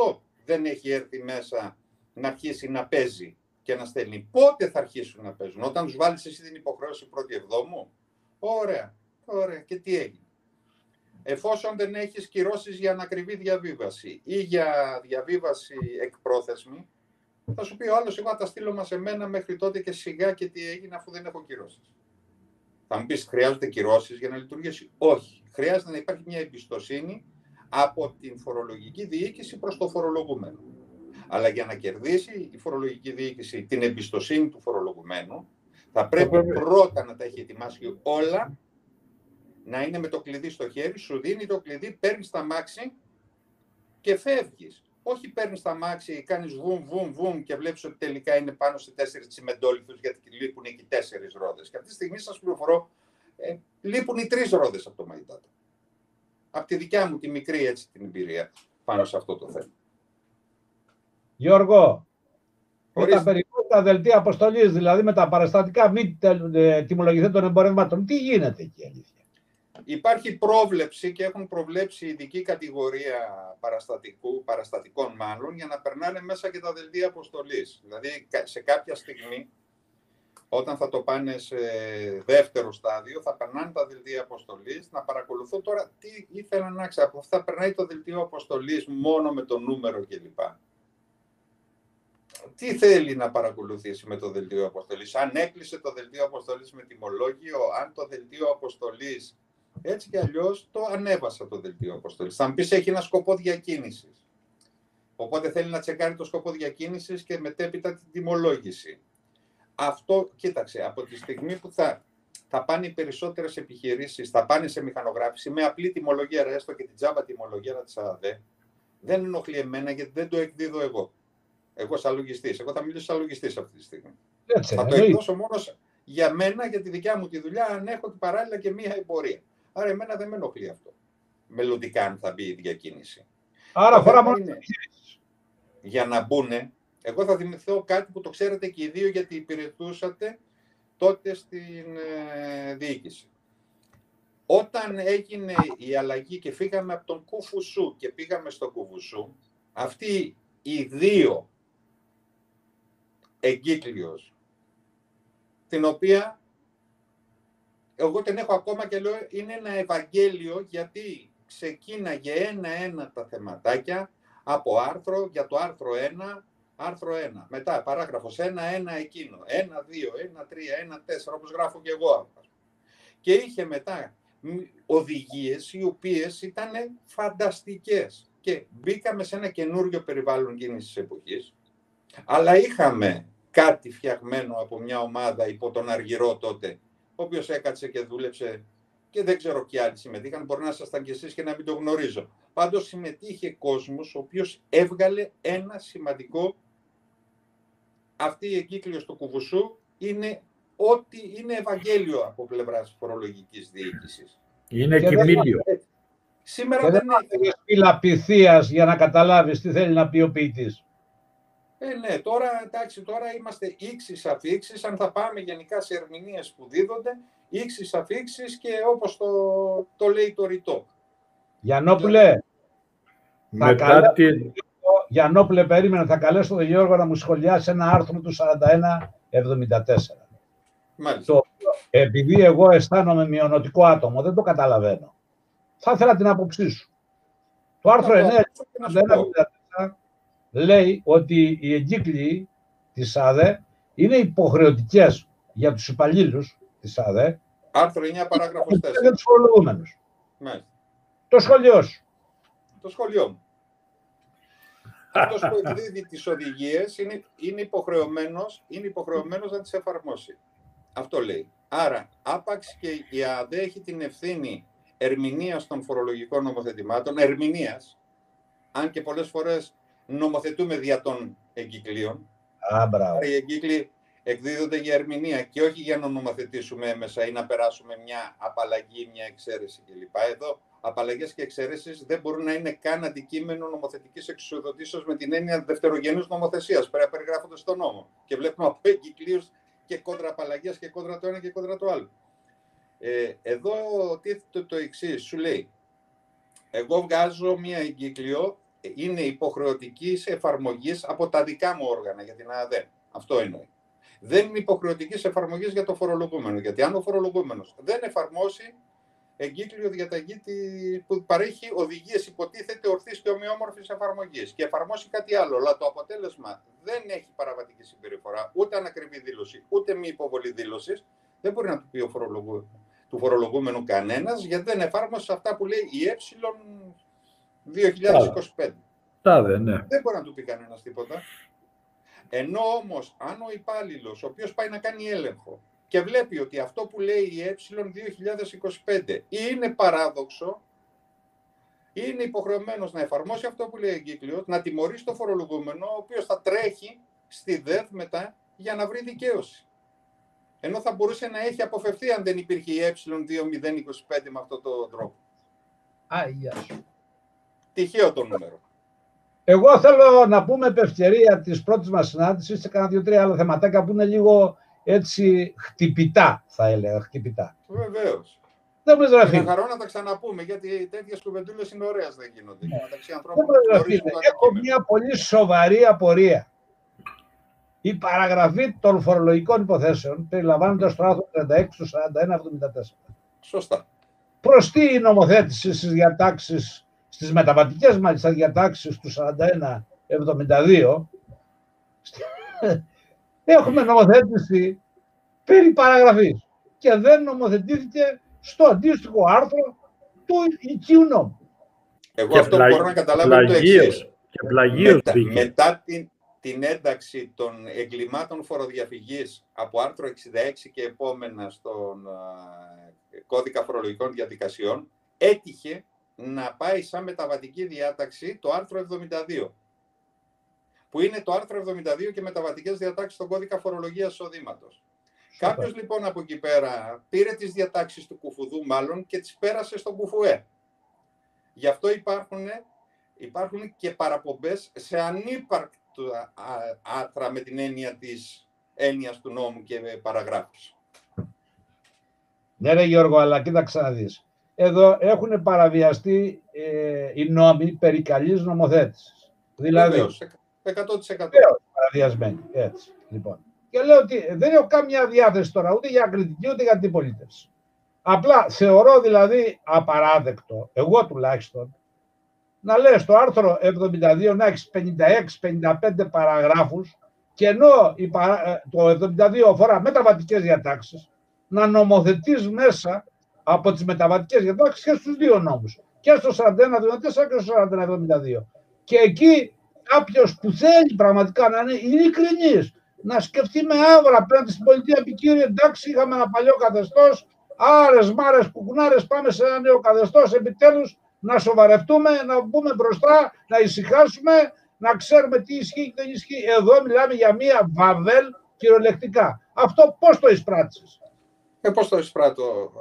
20% δεν έχει έρθει μέσα να αρχίσει να παίζει και να στέλνει. Πότε θα αρχίσουν να παίζουν, όταν τους βάλεις εσύ την υποχρέωση πρώτη εβδόμου; Ωραία, ωραία. Και τι έγινε; Εφόσον δεν έχεις κυρώσεις για ανακριβή διαβίβαση ή για διαβίβαση εκπρόθεσμη, θα σου πει ο άλλος: Εγώ θα τα στείλω μας εμένα μέχρι τότε και σιγά και τι έγινε αφού δεν έχω κυρώσεις. Θα μου πεις: Χρειάζονται κυρώσεις για να λειτουργήσει; Όχι. Χρειάζεται να υπάρχει μια εμπιστοσύνη από την φορολογική διοίκηση προς το φορολογούμενο. Αλλά για να κερδίσει η φορολογική διοίκηση την εμπιστοσύνη του φορολογουμένου, θα πρέπει πρώτα να τα έχει ετοιμάσει όλα, να είναι με το κλειδί στο χέρι, σου δίνει το κλειδί, παίρνεις τα μάξι και φεύγεις. Όχι παίρνεις τα μάξι, κάνεις βουμ, βουμ, βουμ και βλέπεις ότι τελικά είναι πάνω σε τέσσερις τσιμεντόλιθους γιατί λείπουν εκεί τέσσερις ρόδες. Και αυτή τη στιγμή σας πληροφορώ, ε, λείπουν οι τρεις ρόδες από το Μαϊντάτα από τη δικιά μου τη μικρή έτσι την εμπειρία πάνω σε αυτό το θέμα. Γιώργο, με τα περιπτώσια δελτία αποστολής, δηλαδή με τα παραστατικά μη ε, τιμολογηθέντων εμπορευμάτων, τι γίνεται εκεί αλήθεια; Υπάρχει πρόβλεψη και έχουν προβλέψει ειδική κατηγορία παραστατικού, παραστατικών μάλλον, για να περνάνε μέσα και τα δελτία αποστολής. Δηλαδή, σε κάποια στιγμή όταν θα το πάνε σε δεύτερο στάδιο, θα περνάνε τα δελτία αποστολής, να παρακολουθώ τώρα τι ήθελα να ξέρω. Από αυτά περνάει το δελτίο αποστολής μόνο με το νούμερο κλπ. Τι θέλει να παρακολουθήσει με το δελτίο αποστολής, αν έκλεισε το δελτίο αποστολής με τιμολόγιο, αν το δελτίο αποστολής έτσι κι αλλιώς το ανέβασα το δελτίο αποστολή. Θα μου πεις έχει ένα σκοπό διακίνησης. Οπότε θέλει να τσεκάρει το σκοπό διακίνησης και μετέπειτα την τιμολόγηση αυτό, κοίταξε, από τη στιγμή που θα, θα πάνε οι περισσότερες επιχειρήσεις, θα πάνε σε μηχανογράφηση με απλή τιμολογία, έστω και την τζάμπα τιμολογία τη ΑΔΕ, δεν ενοχλεί εμένα γιατί δεν το εκδίδω εγώ. Εγώ σαν λογιστής. Εγώ θα μιλήσω σαν λογιστής αυτή τη στιγμή. Έτσι, θα το εκδώσω μόνος για μένα, για τη δικιά μου τη δουλειά, αν έχω παράλληλα και μία εμπορία. Άρα, εμένα δεν με ενοχλεί αυτό. Μελλοντικά, αν θα μπει η διακίνηση. Άρα, φορά μόνο. Για να μπουν εγώ θα θυμηθώ κάτι που το ξέρετε και οι δύο γιατί υπηρετούσατε τότε στην ε, διοίκηση. Όταν έγινε η αλλαγή και φύγαμε από τον Κουφουσού και πήγαμε στον Κουφουσού, αυτοί οι δύο εγκύκλειος, την οποία εγώ την έχω ακόμα και λέω είναι ένα Ευαγγέλιο γιατί ξεκίναγε ένα-ένα τα θεματάκια από άρθρο για το άρθρο 1 Άρθρο 1. Μετά, παράγραφος 1, 1 εκείνο. 1, 2, 1, 3, 1, 4, όπως γράφω και εγώ. Και είχε μετά οδηγίες οι οποίες ήταν φανταστικές. Και μπήκαμε σε ένα καινούριο περιβάλλον εκείνης της εποχής. Αλλά είχαμε κάτι φτιαγμένο από μια ομάδα υπό τον Αργυρό τότε, ο οποίο έκατσε και δούλεψε και δεν ξέρω και άλλοι συμμετείχαν, μπορεί να ήσασταν κι εσείς και να μην το γνωρίζω. Πάντως συμμετείχε κόσμος ο οποίος έβγαλε ένα σημαντικό αυτή η εγκύκλειος του κουβουσού είναι ό,τι είναι Ευαγγέλιο από πλευράς φορολογικής διοίκησης. Είναι κοιμήλιο. Σήμερα και δεν είναι φύλλα για να καταλάβεις τι θέλει να πει ο ποιητής. Ε, ναι, τώρα, εντάξει, τώρα είμαστε ίξις αφήξεις, αν θα πάμε γενικά σε ερμηνείες που δίδονται, ίξις αφήξεις και όπως το, το λέει το ρητό. Γιαννόπουλε, Μετά την... Γιαννόπουλε, περίμενα, θα καλέσω τον Γιώργο να μου σχολιάσει ένα άρθρο του 41-74. Μάλιστα. επειδή εγώ αισθάνομαι μειονοτικό άτομο, δεν το καταλαβαίνω. Θα ήθελα την άποψή σου. Το άρθρο 9 λέει ότι οι εγκύκλοι της ΑΔΕ είναι υποχρεωτικές για τους υπαλλήλους της ΑΔΕ. Άρθρο 9 παράγραφος 4. Για τους φορολογούμενους. Μάλιστα. Το σχολείο σου. Το σχολείο μου. Αυτός που εκδίδει τις οδηγίες είναι, είναι, υποχρεωμένος, είναι υποχρεωμένος να τις εφαρμόσει. Αυτό λέει. Άρα, άπαξ και η ΑΔΕ έχει την ευθύνη ερμηνείας των φορολογικών νομοθετημάτων, ερμηνείας, αν και πολλές φορές νομοθετούμε δια των εγκυκλίων. Α, μπράβο. Άρα οι εγκύκλοι εκδίδονται για ερμηνεία και όχι για να νομοθετήσουμε έμεσα ή να περάσουμε μια απαλλαγή, μια εξαίρεση κλπ. Εδώ απαλλαγές και εξαιρέσει δεν μπορούν να είναι καν αντικείμενο νομοθετικής εξουσιοδοτήσεως με την έννοια δευτερογενούς νομοθεσίας. Πρέπει να περιγράφονται στον νόμο. Και βλέπουμε από εγκυκλίους και κόντρα απαλλαγές και κόντρα το ένα και κόντρα το άλλο. Ε, εδώ τίθεται το εξής, σου λέει. Εγώ βγάζω μία εγκύκλιο, είναι υποχρεωτική εφαρμογής από τα δικά μου όργανα για την ΑΔΕ. Αυτό εννοεί. Δεν είναι υποχρεωτική εφαρμογής για το φορολογούμενο. Γιατί αν ο φορολογούμενος δεν εφαρμόσει εγκύκλιο διαταγή που παρέχει οδηγίες υποτίθεται ορθής και ομοιόμορφης εφαρμογής και εφαρμόσει κάτι άλλο, αλλά το αποτέλεσμα δεν έχει παραβατική συμπεριφορά, ούτε ανακριβή δήλωση, ούτε μη υποβολή δήλωσης, δεν μπορεί να του πει ο φορολογούμενο του φορολογούμενου κανένας, γιατί δεν εφάρμοσε αυτά που λέει η ε 2025. Τάδε, ναι. Δεν μπορεί να του πει κανένας τίποτα. Ενώ όμως, αν ο υπάλληλος, ο οποίος πάει να κάνει έλεγχο και βλέπει ότι αυτό που λέει η ε 2025 είναι παράδοξο, είναι υποχρεωμένος να εφαρμόσει αυτό που λέει η εγκύκλειος, να τιμωρήσει το φορολογούμενο, ο οποίος θα τρέχει στη ΔΕΔ μετά για να βρει δικαίωση. Ενώ θα μπορούσε να έχει αποφευθεί αν δεν υπήρχε η ε2025 με αυτόν τον τρόπο. Άγια σου. Τυχαίο το νούμερο. Εγώ θέλω να πούμε επ' ευκαιρία της πρώτης μας συνάντησης σε κάνα δύο-τρία άλλα θεματάκια που είναι λίγο έτσι χτυπητά, θα έλεγα. Χτυπητά. Βεβαίως. Δεν μου Είναι χαρό να τα ξαναπούμε, γιατί τέτοιες κουβεντούλες είναι ωραίες, δεν γίνονται. Ναι. Μεταξύ ανθρώπων Έχω μια πολύ σοβαρή απορία. Η παραγραφή των φορολογικών υποθέσεων περιλαμβάνεται στο άρθρο 36 του 41-74. Σωστά. Προς τι η νομοθέτηση στις διατάξεις, στις μεταβατικές μάλιστα διατάξεις του 41-72, έχουμε νομοθέτηση περί παραγραφής και δεν νομοθετήθηκε στο αντίστοιχο άρθρο του οικείου νόμου. Εγώ και αυτό μπορώ να καταλάβω το εξής. Μετά, μετά την, την ένταξη των εγκλημάτων φοροδιαφυγής από άρθρο 66 και επόμενα στον κώδικα φορολογικών διαδικασιών, έτυχε να πάει σαν μεταβατική διάταξη το άρθρο 72 που είναι το άρθρο 72 και μεταβατικές διατάξεις στον κώδικα φορολογίας εισοδήματος. Κάποιος λοιπόν από εκεί πέρα πήρε τις διατάξεις του κουφουδού, μάλλον και τις πέρασε στον κουφουέ. Γι' αυτό υπάρχουν, υπάρχουν και παραπομπές σε ανύπαρκτα άρθρα με την έννοια της έννοιας του νόμου και παραγράφου. Ναι, ρε Γιώργο, αλλά κοίταξε να δεις. Εδώ έχουν παραβιαστεί ε, οι νόμοι περί καλής νομοθέτησης. Δηλαδή, 100%. Παραδιασμένη. Έτσι. Λοιπόν. Και λέω ότι δεν έχω καμία διάθεση τώρα ούτε για κριτική ούτε για την πολίτευση. Απλά θεωρώ δηλαδή απαράδεκτο, εγώ τουλάχιστον, να λέει στο άρθρο 72 να έχεις 56-55 παραγράφους και ενώ το 72 αφορά μεταβατικές διατάξεις, να νομοθετείς μέσα από τις μεταβατικές διατάξεις και στους δύο νόμους. Και στο 41-74 και στο 41-72. Και εκεί κάποιος που θέλει πραγματικά να είναι ειλικρινής, να σκεφτεί με άβρα απέναντι στην πολιτεία επικύρια. Εντάξει, είχαμε ένα παλιό καθεστώς, άρες, μάρες, κουκουνάρες, πάμε σε ένα νέο καθεστώς. Επιτέλους να σοβαρευτούμε, να μπούμε μπροστά, να ησυχάσουμε, να ξέρουμε τι ισχύει και δεν ισχύει. Εδώ μιλάμε για μία βαβέλ κυριολεκτικά. Αυτό πώς το εισπράττει. Ε, πώς το εισπράττω,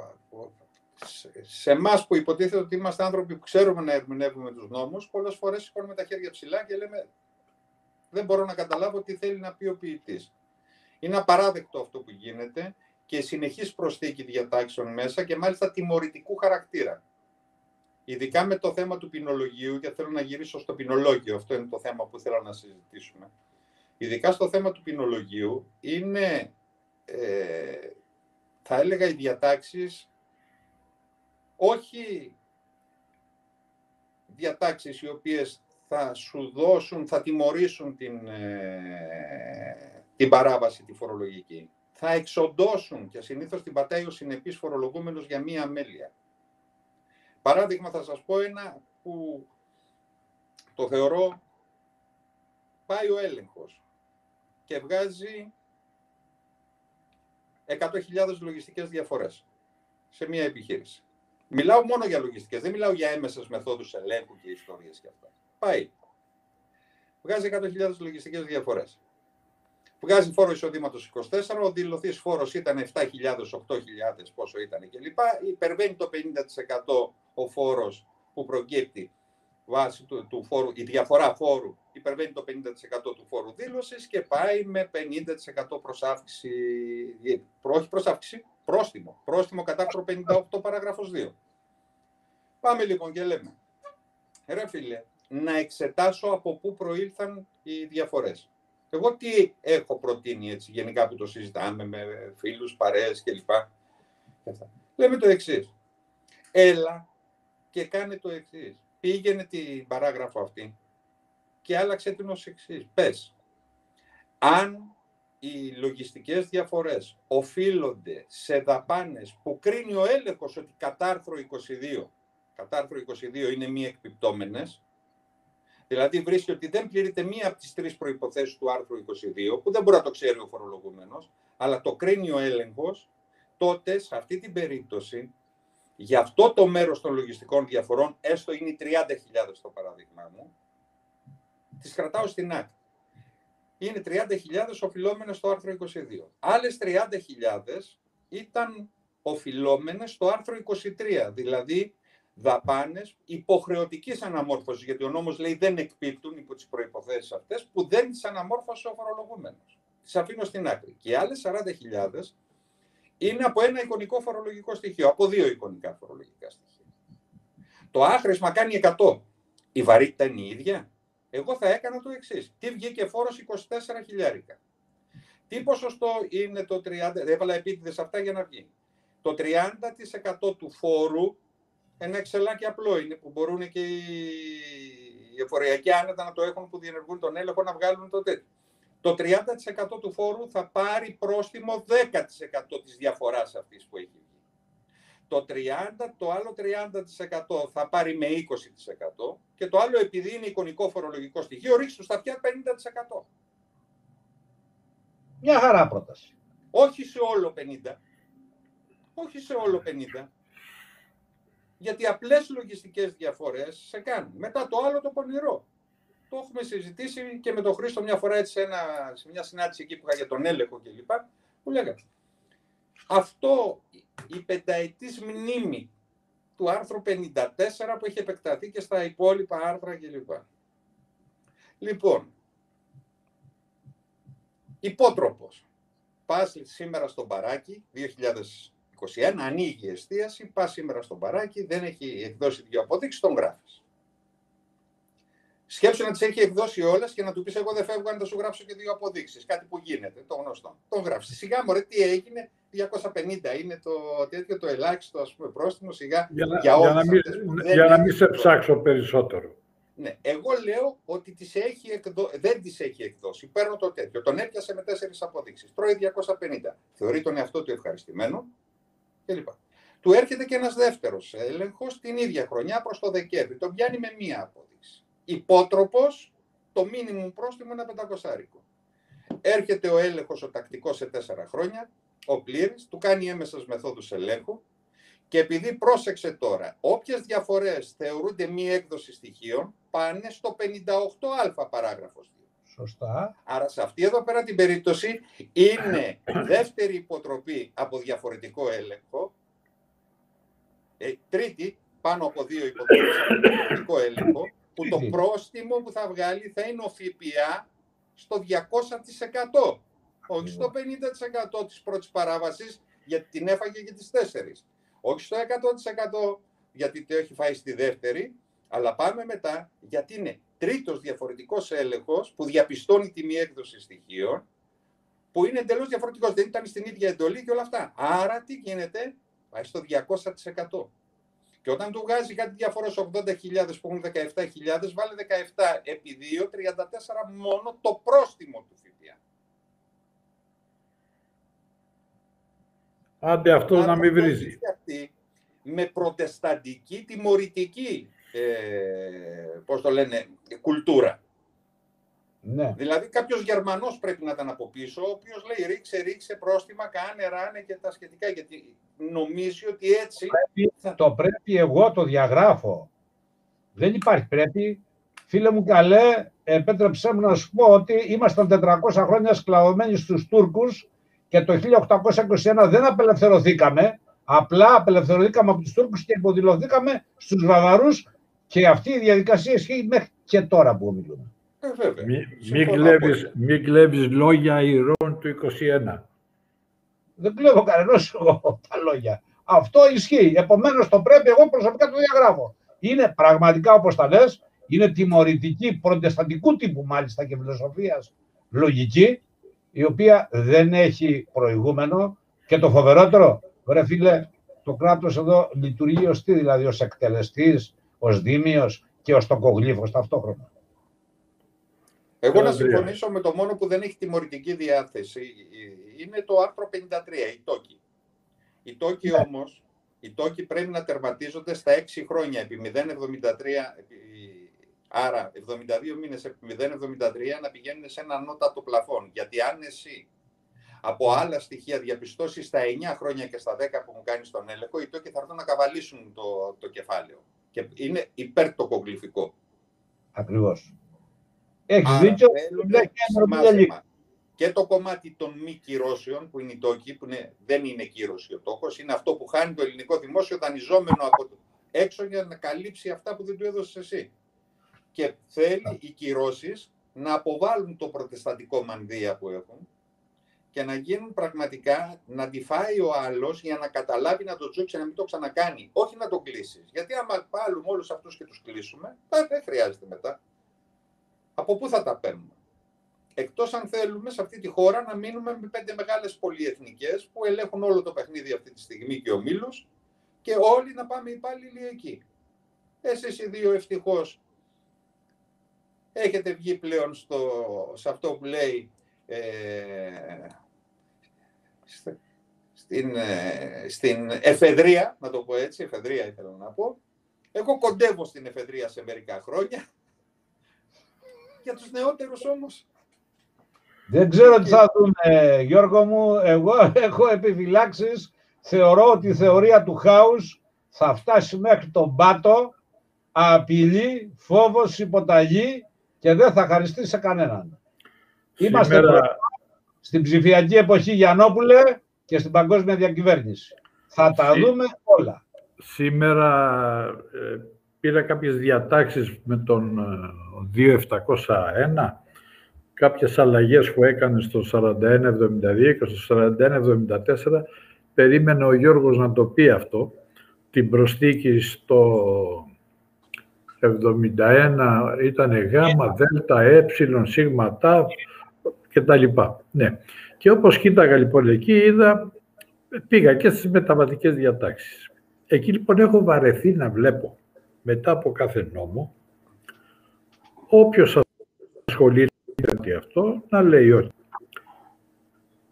σε εμάς που υποτίθεται ότι είμαστε άνθρωποι που ξέρουμε να ερμηνεύουμε τους νόμους, πολλές φορές σηκώνουμε τα χέρια ψηλά και λέμε δεν μπορώ να καταλάβω τι θέλει να πει ο ποιητής. Είναι απαράδεκτο αυτό που γίνεται και συνεχής προσθήκη διατάξεων μέσα και μάλιστα τιμωρητικού χαρακτήρα. Ειδικά με το θέμα του ποινολογίου, και θέλω να γυρίσω στο ποινολόγιο, αυτό είναι το θέμα που θέλω να συζητήσουμε. Ειδικά στο θέμα του ποινολογίου, είναι, ε, θα έλεγα, οι διατάξεις όχι διατάξεις οι οποίες θα σου δώσουν, θα τιμωρήσουν την, ε, την παράβαση τη φορολογική. θα εξοντώσουν και συνήθως την πατάει ο συνεπής φορολογούμενος για μία αμέλεια. Παράδειγμα θα σας πω ένα που το θεωρώ πάει ο έλεγχος και βγάζει 100.000 λογιστικές διαφορές σε μία επιχείρηση. Μιλάω μόνο για λογιστικές, δεν μιλάω για έμεσες μεθόδους ελέγχου και ιστορίες και αυτά. Πάει. Βγάζει 100.000 λογιστικές διαφορές. Βγάζει φόρο εισοδήματος 24, ο δηλωθή φόρος ήταν 7.000, 8.000, πόσο ήταν κλπ. Υπερβαίνει το 50% ο φόρος που προκύπτει βάσει του, του φόρου, η διαφορά φόρου υπερβαίνει το 50% του φόρου δήλωσης και πάει με 50% προσάυξη, όχι προσάυξη, πρόστιμο. Πρόστιμο κατά 58 παράγραφος 2. Πάμε λοιπόν και λέμε, ρε φίλε, να εξετάσω από πού προήλθαν οι διαφορές. Εγώ τι έχω προτείνει έτσι γενικά που το συζητάμε με φίλους, παρέες κλπ. Λέμε το εξής. Έλα και κάνε το εξής. Πήγαινε την παράγραφο αυτή και άλλαξε την ως εξής. Πες, αν οι λογιστικές διαφορές οφείλονται σε δαπάνες που κρίνει ο έλεγχος ότι κατά άρθρο 22, κατά άρθρο 22 είναι μη εκπιπτόμενες, Δηλαδή βρίσκει ότι δεν πληρείται μία από τις τρεις προϋποθέσεις του άρθρου 22, που δεν μπορεί να το ξέρει ο φορολογούμενος, αλλά το κρίνει ο έλεγχος, τότε σε αυτή την περίπτωση, για αυτό το μέρος των λογιστικών διαφορών, έστω είναι 30.000 το παράδειγμά μου, τις κρατάω στην άκρη. Είναι 30.000 οφειλόμενες στο άρθρο 22. Άλλες 30.000 ήταν οφειλόμενες στο άρθρο 23, δηλαδή δαπάνες υποχρεωτικής αναμόρφωσης, γιατί ο νόμος λέει δεν εκπίπτουν υπό τις προποθέσει αυτές, που δεν τις αναμόρφωσε ο φορολογούμενος. Τις αφήνω στην άκρη. Και οι άλλες 40.000 είναι από ένα εικονικό φορολογικό στοιχείο, από δύο εικονικά φορολογικά στοιχεία. Το άχρησμα κάνει 100. Η βαρύτητα είναι η ίδια. Εγώ θα έκανα το εξής. Τι βγήκε φόρος 24 χιλιάρικα. Τι ποσοστό είναι το 30, έβαλα επίτηδες αυτά για να βγει. Το 30% του φόρου ένα εξελάκι απλό είναι που μπορούν και οι εφοριακοί άνετα να το έχουν που διενεργούν τον έλεγχο να βγάλουν το τέτοιο. Το 30% του φόρου θα πάρει πρόστιμο 10% της διαφοράς αυτής που έχει βγει. Το 30%, το άλλο 30% θα πάρει με 20% και το άλλο επειδή είναι εικονικό φορολογικό στοιχείο ρίξει του αυτιά 50%. Μια χαρά πρόταση. Όχι σε όλο 50. Όχι σε όλο 50 γιατί απλές λογιστικές διαφορές σε κάνουν. Μετά το άλλο το πονηρό. Το έχουμε συζητήσει και με τον Χρήστο μια φορά έτσι σε, ένα, σε μια συνάντηση εκεί που είχα για τον έλεγχο κλπ. Που λέγατε. Αυτό η πενταετής μνήμη του άρθρου 54 που έχει επεκταθεί και στα υπόλοιπα άρθρα κλπ. Λοιπόν, υπότροπος. Πας σήμερα στο μπαράκι, 21, ανοίγει η εστίαση, πας σήμερα στο μπαράκι, δεν έχει εκδώσει δύο αποδείξεις, τον γράφεις. Σκέψου να τις έχει εκδώσει όλες και να του πεις: Εγώ δεν φεύγω αν δεν σου γράψω και δύο αποδείξεις. Κάτι που γίνεται, το γνωστό. Τον γράφεις. Σιγά μωρέ, τι έγινε, 250 είναι το τέτοιο το ελάχιστο ας πούμε, πρόστιμο σιγά για, να, για, να μην, για να μην σε ψάξω περισσότερο. Ναι, εγώ λέω ότι τις έχει εκδο... δεν τις έχει εκδώσει. Παίρνω το τέτοιο. Τον έπιασε με τέσσερις αποδείξεις. Τρώει 250. Θεωρεί τον εαυτό του ευχαριστημένο κλπ. Του έρχεται και ένας δεύτερος έλεγχος την ίδια χρονιά προς το Δεκέμβρη. Τον πιάνει με μία απόδειξη. Υπότροπος, το μήνυμο πρόστιμο είναι πεντακοσάρικο. Έρχεται ο έλεγχος ο τακτικός σε τέσσερα χρόνια, ο πλήρης, του κάνει έμεσες μεθόδους ελέγχου και επειδή πρόσεξε τώρα, όποιες διαφορές θεωρούνται μη έκδοση στοιχείων, πάνε στο 58α παράγραφος Σωστά. Άρα σε αυτή εδώ πέρα την περίπτωση είναι δεύτερη υποτροπή από διαφορετικό έλεγχο. Ε, τρίτη, πάνω από δύο υποτροπές από διαφορετικό έλεγχο, που το πρόστιμο που θα βγάλει θα είναι ο ΦΠΑ στο 200%. Όχι στο 50% της πρώτης παράβασης, γιατί την έφαγε και τις τέσσερις. Όχι στο 100% γιατί το έχει φάει στη δεύτερη, αλλά πάμε μετά γιατί είναι τρίτος διαφορετικός έλεγχος που διαπιστώνει τη μη έκδοση στοιχείων, που είναι εντελώς διαφορετικός, δεν ήταν στην ίδια εντολή και όλα αυτά. Άρα τι γίνεται, πάει στο 200%. Και όταν του βγάζει κάτι διαφορά 80.000 που έχουν 17.000, βάλει 17 επί 2, 34 μόνο το πρόστιμο του ΦΠΑ. Άντε αυτός να μην βρίζει. Αυτή με προτεσταντική τιμωρητική, ε, πώς το λένε, κουλτούρα. Ναι. Δηλαδή κάποιος Γερμανός πρέπει να ήταν από πίσω, ο οποίος λέει ρίξε, ρίξε πρόστιμα, κάνε, ράνε και τα σχετικά, γιατί νομίζει ότι έτσι... Πρέπει, Το πρέπει εγώ το διαγράφω. Δεν υπάρχει πρέπει. Φίλε μου καλέ, επέτρεψέ μου να σου πω ότι ήμασταν 400 χρόνια σκλαβωμένοι στους Τούρκους και το 1821 δεν απελευθερωθήκαμε, απλά απελευθερωθήκαμε από τους Τούρκους και υποδηλωθήκαμε στους Βαβαρούς και αυτή η διαδικασία ισχύει μέχρι και τώρα που μιλούμε. Ε, Μην κλέβεις, λόγια ηρών του 21. Δεν κλέβω κανένας τα λόγια. Αυτό ισχύει. Επομένως το πρέπει εγώ προσωπικά το διαγράφω. Είναι πραγματικά όπως τα λες, είναι τιμωρητική, προτεσταντικού τύπου μάλιστα και φιλοσοφίας λογική, η οποία δεν έχει προηγούμενο και το φοβερότερο, βρε φίλε, το κράτος εδώ λειτουργεί ως τι, δηλαδή ως εκτελεστής, ως δήμιο και ως τοκογλύφος ταυτόχρονα. Εγώ να συμφωνήσω με το μόνο που δεν έχει τιμωρητική διάθεση. Είναι το άρθρο 53, η τόκη. Οι τόκοι ναι. όμως, οι τόκοι πρέπει να τερματίζονται στα 6 χρόνια επί 0,73, άρα 72 μήνες επί 0,73 να πηγαίνουν σε ένα ανώτατο πλαφόν. Γιατί αν εσύ από άλλα στοιχεία διαπιστώσεις στα 9 χρόνια και στα 10 που μου κάνεις τον έλεγχο, οι τόκοι θα έρθουν να καβαλήσουν το, το κεφάλαιο. Και είναι υπερτοκογλυφικό. Ακριβώς. Έχεις δίκιο. Και το κομμάτι των μη κυρώσεων, που είναι οι τόκοι, που δεν είναι κύρωση ο τόκος, είναι αυτό που χάνει το ελληνικό δημόσιο δανειζόμενο από το έξω για να καλύψει αυτά που δεν του έδωσες εσύ. Και θέλει οι κυρώσεις να αποβάλουν το προτεσταντικό μανδύα που έχουν και να γίνουν πραγματικά να τη φάει ο άλλος για να καταλάβει να το τζούξει να μην το ξανακάνει. Όχι να το κλείσεις. Γιατί άμα πάρουμε όλους αυτούς και τους κλείσουμε, δεν χρειάζεται μετά από πού θα τα παίρνουμε; Εκτός αν θέλουμε σε αυτή τη χώρα να μείνουμε με πέντε μεγάλες πολυεθνικές που ελέγχουν όλο το παιχνίδι αυτή τη στιγμή και ο Μήλος και όλοι να πάμε υπάλληλοι εκεί. Εσείς οι δύο ευτυχώς έχετε βγει πλέον στο, σε αυτό που λέει ε, στην, ε, στην εφεδρεία, να το πω έτσι, εφεδρεία ήθελα να πω. Εγώ κοντεύω στην εφεδρεία σε μερικά χρόνια για τους νεότερους όμως. Δεν ξέρω τι θα δούμε, Γιώργο μου. Εγώ έχω επιφυλάξεις. Θεωρώ ότι η θεωρία του χάους θα φτάσει μέχρι τον πάτο, απειλή, φόβος, υποταγή και δεν θα χαριστεί σε κανέναν. Είμαστε στην ψηφιακή εποχή Γιαννόπουλε και στην παγκόσμια διακυβέρνηση. Θα τα δούμε όλα. Σήμερα ε, πήρα κάποιες διατάξεις με τον 2701, ε, κάποιες αλλαγές που έκανε στο 4172 και στο 4174. Περίμενε ο Γιώργος να το πει αυτό. Την προσθήκη στο 71 ήταν γάμα, δέλτα, ε, σίγμα, τ και τα λοιπά. Ναι. Και όπως κοίταγα λοιπόν εκεί είδα, πήγα και στις μεταβατικές διατάξεις. Εκεί λοιπόν έχω βαρεθεί να βλέπω μετά από κάθε νόμο, όποιος ασχολείται με αυτό, να λέει ότι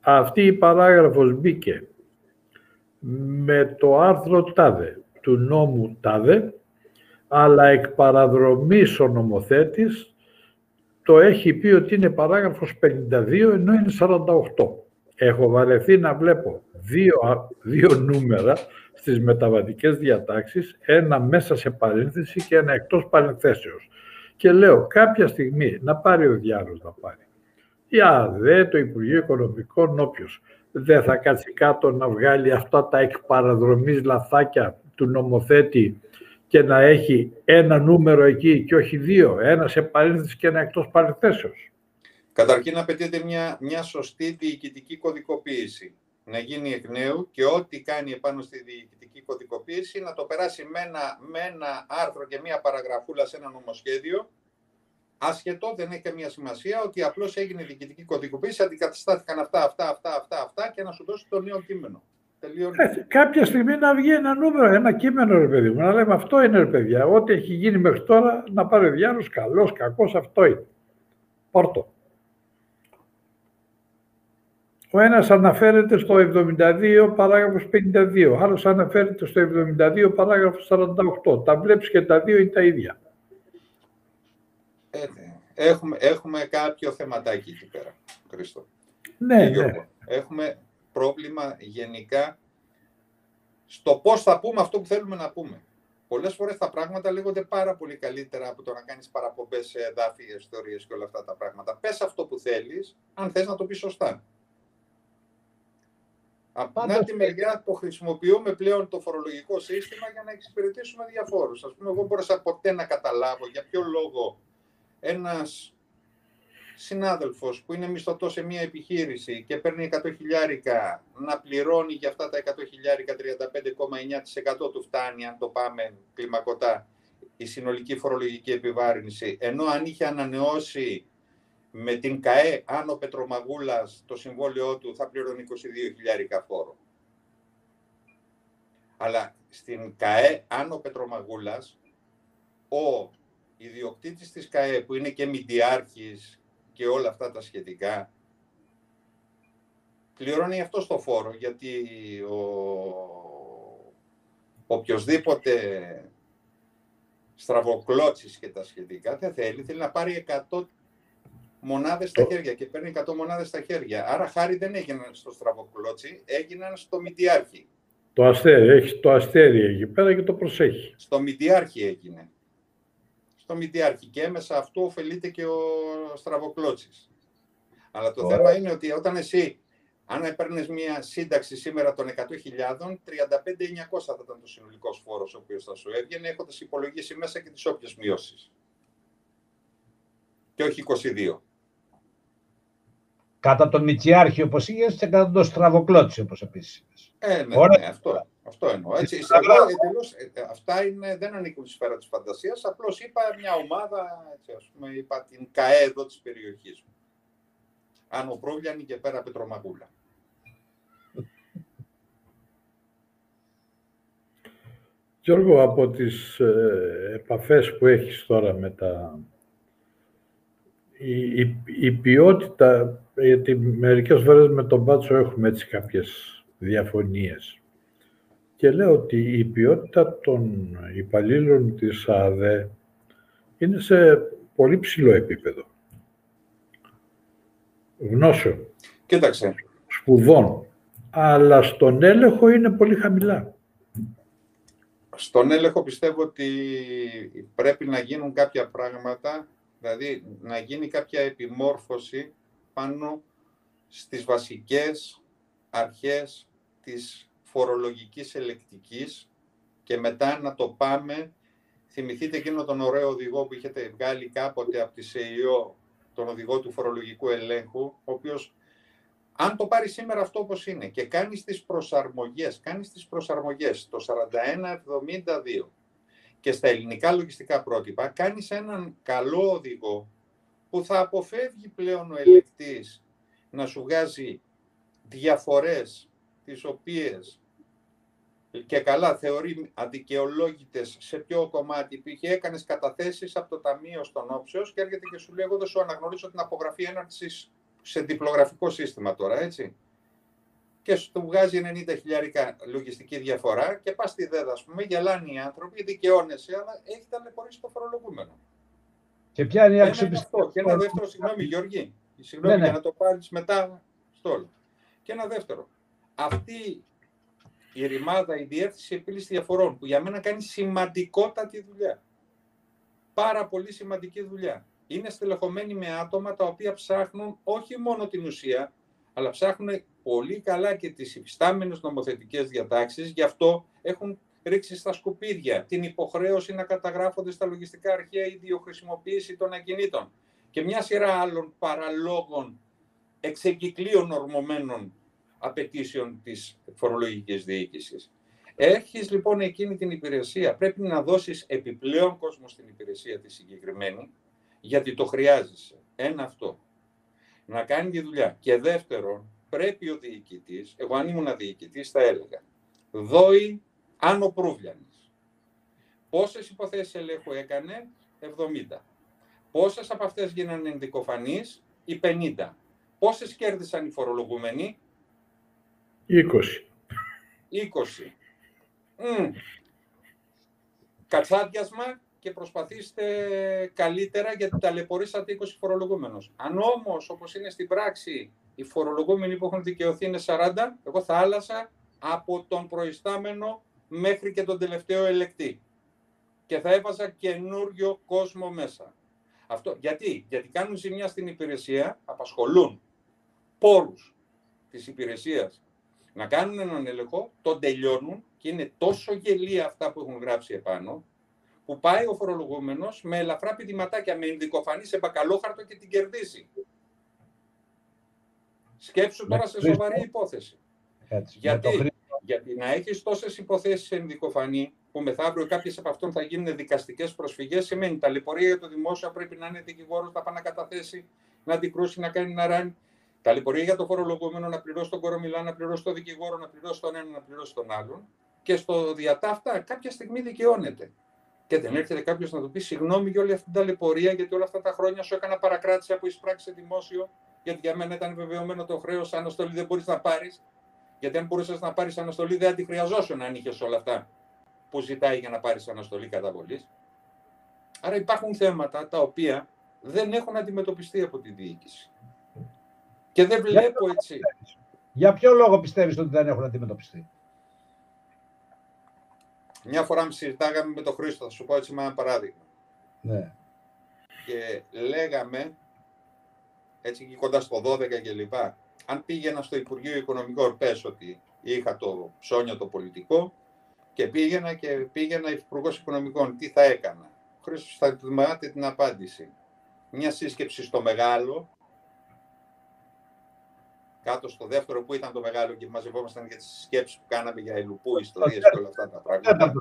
αυτή η παράγραφος μπήκε με το άρθρο τάδε του νόμου τάδε, αλλά εκ παραδρομής ο νομοθέτης το έχει πει ότι είναι παράγραφος 52 ενώ είναι 48. Έχω βαρεθεί να βλέπω δύο, δύο νούμερα στις μεταβατικές διατάξεις, ένα μέσα σε παρένθεση και ένα εκτός παρενθέσεως. Και λέω κάποια στιγμή να πάρει ο διάλογος να πάρει. Η ΑΔΕ, το Υπουργείο Οικονομικών, όποιος δεν θα κάτσει κάτω να βγάλει αυτά τα εκπαραδρομής λαθάκια του νομοθέτη και να έχει ένα νούμερο εκεί και όχι δύο, ένας σε παρένθεσης και ένα εκτός παρενθέσεως. Καταρχήν απαιτείται μια, μια σωστή διοικητική κωδικοποίηση να γίνει εκ νέου και ό,τι κάνει επάνω στη διοικητική κωδικοποίηση να το περάσει με ένα, με ένα άρθρο και μία παραγραφούλα σε ένα νομοσχέδιο άσχετο, δεν έχει καμία σημασία, ότι απλώς έγινε διοικητική κωδικοποίηση, αντικαταστάθηκαν αυτά, αυτά, αυτά, αυτά, αυτά και να σου δώσει το νέο κείμενο. Ε, κάποια στιγμή να βγει ένα νούμερο, ένα κείμενο, ρε παιδί μου, να λέμε αυτό είναι, ρε παιδιά. Ό,τι έχει γίνει μέχρι τώρα, να πάρει διάλογο, καλός, κακός, αυτό είναι. Πόρτο. Ο ένας αναφέρεται στο 72 παράγραφος 52, ο άλλος αναφέρεται στο 72 παράγραφος 48. Τα βλέπεις και τα δύο είναι τα ίδια. Ε, έχουμε, έχουμε κάποιο θεματάκι εκεί πέρα, Χρήστο. Ναι, ναι. Έχουμε πρόβλημα γενικά στο πώς θα πούμε αυτό που θέλουμε να πούμε. Πολλές φορές τα πράγματα λέγονται πάρα πολύ καλύτερα από το να κάνεις παραπομπές σε εδάφια, ιστορίες και όλα αυτά τα πράγματα. Πες αυτό που θέλεις, αν θες να το πεις σωστά. Από την άλλη μεριά το χρησιμοποιούμε πλέον το φορολογικό σύστημα για να εξυπηρετήσουμε διαφόρους. Ας πούμε, εγώ μπορούσα ποτέ να καταλάβω για ποιο λόγο ένας συνάδελφος που είναι μισθωτός σε μια επιχείρηση και παίρνει 100 χιλιάρικα να πληρώνει για αυτά τα 100 χιλιάρικα 35,9% του φτάνει, αν το πάμε κλιμακωτά, η συνολική φορολογική επιβάρυνση, ενώ αν είχε ανανεώσει με την ΚΑΕ Άνω Πετρομαγούλας το συμβόλαιό του θα πληρώνει 22 χιλιάρικα φόρο. Αλλά στην ΚΑΕ Άνω Πετρομαγούλας ο ιδιοκτήτης της ΚΑΕ που είναι και μηντιάρχης και όλα αυτά τα σχετικά, πληρώνει αυτό στο φόρο, γιατί ο οποιοδήποτε στραβοκλώτσης και τα σχετικά δεν θέλει, θέλει να πάρει 100 μονάδες στα χέρια και παίρνει 100 μονάδες στα χέρια. Άρα χάρη δεν έγιναν στο στραβοκλώτσι, έγιναν στο μηντιάρχη. Το αστέρι, έχει το αστέρι εκεί πέρα και το προσέχει. Στο μηντιάρχη έγινε στο Μηντιάρχη και έμεσα αυτού ωφελείται και ο Στραβοκλώτσης. Αλλά το θέμα είναι ότι όταν εσύ, αν έπαιρνες μια σύνταξη σήμερα των 100.000, 35.900 θα ήταν το συνολικός φόρος ο οποίος θα σου έβγαινε, έχοντας υπολογίσει μέσα και τις όποιες μειώσεις. Και όχι 22. Κατά τον Μητσιάρχη όπως είχε και κατά τον Στραβοκλώτσι όπως επίσης. Ε, ναι, ναι, αυτό. Αυτό εννοώ. Έτσι, εντελώς, ε, αυτά είναι, δεν ανήκουν στη σφαίρα της φαντασίας. Απλώς είπα μια ομάδα, έτσι, ας πούμε, είπα την ΚΑΕ εδώ της περιοχής μου. Άνω Πρόβλιανη και πέρα Πετρομαγούλα. Γιώργο, από τις ε, επαφές που έχεις τώρα με τα... Η, η, η ποιότητα, γιατί μερικές φορές με τον Μπάτσο έχουμε έτσι κάποιες διαφωνίες και λέω ότι η ποιότητα των υπαλλήλων της ΑΔΕ είναι σε πολύ ψηλό επίπεδο. Γνώσεων. Κοίταξε. Σπουδών. Αλλά στον έλεγχο είναι πολύ χαμηλά. Στον έλεγχο πιστεύω ότι πρέπει να γίνουν κάποια πράγματα, δηλαδή να γίνει κάποια επιμόρφωση πάνω στις βασικές αρχές της φορολογικής ελεκτικής και μετά να το πάμε. Θυμηθείτε εκείνο τον ωραίο οδηγό που είχετε βγάλει κάποτε από τη ΣΕΙΟ, τον οδηγό του φορολογικού ελέγχου, ο οποίος αν το πάρει σήμερα αυτό όπως είναι και κάνει τις προσαρμογές, κάνεις τις προσαρμογές το 41-72 και στα ελληνικά λογιστικά πρότυπα, κάνεις έναν καλό οδηγό που θα αποφεύγει πλέον ο ελεκτής να σου βγάζει διαφορές τις οποίες και καλά θεωρεί αδικαιολόγητες σε ποιο κομμάτι πήγε, έκανες καταθέσεις από το Ταμείο στον Όψεως και έρχεται και σου λέει: Εγώ δεν σου αναγνωρίζω την απογραφή έναρξη σε διπλογραφικό σύστημα τώρα, έτσι. Και σου βγάζει 90 χιλιάρικα λογιστική διαφορά και πας στη ΔΕΔ, ας πούμε, γελάνε οι άνθρωποι, δικαιώνεσαι, αλλά έχει ταλαιπωρήσει το φορολογούμενο. Και ποια είναι η αξιοπιστία. Και ένα δεύτερο, συγγνώμη, Γιώργη, συγγνώμη, ναι, ναι. για να το πάρεις μετά στο όλο. Και ένα δεύτερο. Αυτή η ρημάδα, η διεύθυνση επίλυσης διαφορών, που για μένα κάνει σημαντικότατη δουλειά. Πάρα πολύ σημαντική δουλειά. Είναι στελεχωμένοι με άτομα τα οποία ψάχνουν όχι μόνο την ουσία, αλλά ψάχνουν πολύ καλά και τις υφιστάμενες νομοθετικές διατάξεις, γι' αυτό έχουν ρίξεις στα σκουπίδια την υποχρέωση να καταγράφονται στα λογιστικά αρχεία η ιδιοχρησιμοποίηση των ακινήτων και μια σειρά άλλων παραλόγων εξεγκυκλίων ορμωμένων απαιτήσεων της φορολογικής διοίκησης. Έχεις λοιπόν εκείνη την υπηρεσία, πρέπει να δώσεις επιπλέον κόσμο στην υπηρεσία τη συγκεκριμένη, γιατί το χρειάζεσαι. Ένα αυτό. Να κάνει τη δουλειά. Και δεύτερον, πρέπει ο διοικητής, εγώ αν ήμουν διοικητής θα έλεγα, δόει άνω προύβλιανης. Πόσες υποθέσεις ελέγχου έκανε, 70. Πόσες από αυτές γίνανε ενδικοφανείς, οι 50. Πόσες κέρδισαν οι φορολογούμενοι; 20. 20. Mm. Κατσάδιασμα και προσπαθήστε καλύτερα γιατί ταλαιπωρήσατε 20 φορολογούμενους. Αν όμως, όπως είναι στην πράξη, οι φορολογούμενοι που έχουν δικαιωθεί είναι 40, εγώ θα άλλασα από τον προϊστάμενο μέχρι και τον τελευταίο ελεκτή. Και θα έβαζα καινούριο κόσμο μέσα. Αυτό, γιατί, γιατί κάνουν ζημιά στην υπηρεσία, απασχολούν πόρους της υπηρεσίας να κάνουν έναν έλεγχο, τον τελειώνουν και είναι τόσο γελία αυτά που έχουν γράψει επάνω, που πάει ο φορολογούμενος με ελαφρά πηδηματάκια, με ενδικοφανή σε μπακαλόχαρτο και την κερδίσει. Σκέψου τώρα σε σοβαρή υπόθεση. Γιατί, γιατί να έχεις τόσες υποθέσεις ενδικοφανή, που μεθαύριο κάποιες από αυτών θα γίνουν δικαστικές προσφυγές, σημαίνει τα λιπορία για το δημόσιο πρέπει να είναι δικηγόρος, να πάει να καταθέσει, να αντικρούσει, να κάνει να ράνει. Τα λιπορία για το φορολογούμενο να πληρώσει τον κορομιλά, να πληρώσει τον δικηγόρο, να πληρώσει τον ένα, να πληρώσει τον άλλον. Και στο διατάφτα κάποια στιγμή δικαιώνεται. Και δεν έρχεται κάποιος να του πει συγγνώμη για όλη αυτή την ταλαιπωρία, γιατί όλα αυτά τα χρόνια σου έκανα παρακράτηση από εισπράξη σε δημόσιο, γιατί για μένα ήταν βεβαιωμένο το χρέος, αναστολή δεν μπορείς να πάρεις. Γιατί αν μπορούσες να πάρεις αναστολή, δεν τη χρειαζόσουν αν είχες όλα αυτά που ζητάει για να πάρεις αναστολή καταβολής. Άρα υπάρχουν θέματα τα οποία δεν έχουν αντιμετωπιστεί από τη διοίκηση. Και δεν βλέπω έτσι. Για ποιο λόγο πιστεύεις ότι δεν έχουν αντιμετωπιστεί; Μια φορά συζητάγαμε με τον Χρήστο, θα σου πω έτσι με ένα παράδειγμα. Ναι. Και λέγαμε, έτσι και κοντά στο 12 και λοιπά, αν πήγαινα στο Υπουργείο Οικονομικών, πες ότι είχα το ψώνιο το πολιτικό και πήγαινα και πήγαινα Υπουργός Οικονομικών, τι θα έκανα; Ο Χρήστος θα θυμάται την απάντηση. Μια σύσκεψη στο Μεγάλο, κάτω στο δεύτερο που ήταν το μεγάλο και μαζευόμασταν για τις σκέψεις που κάναμε για ελουπού, ιστορίες και όλα αυτά τα πράγματα.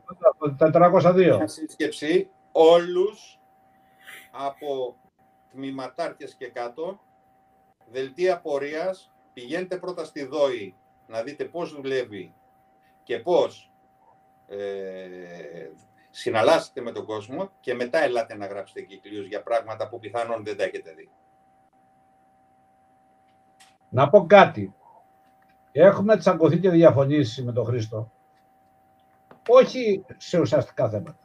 402. Μια σύσκεψη όλους από τμήματάρχες και κάτω, δελτία πορείας, πηγαίνετε πρώτα στη ΔΟΗ να δείτε πώς δουλεύει και πώς ε, συναλλάσσετε με τον κόσμο και μετά ελάτε να γράψετε κύκλιους για πράγματα που πιθανόν δεν τα έχετε δει. Να πω κάτι. Έχουμε τσακωθεί και διαφωνήσει με τον Χρήστο. Όχι σε ουσιαστικά θέματα.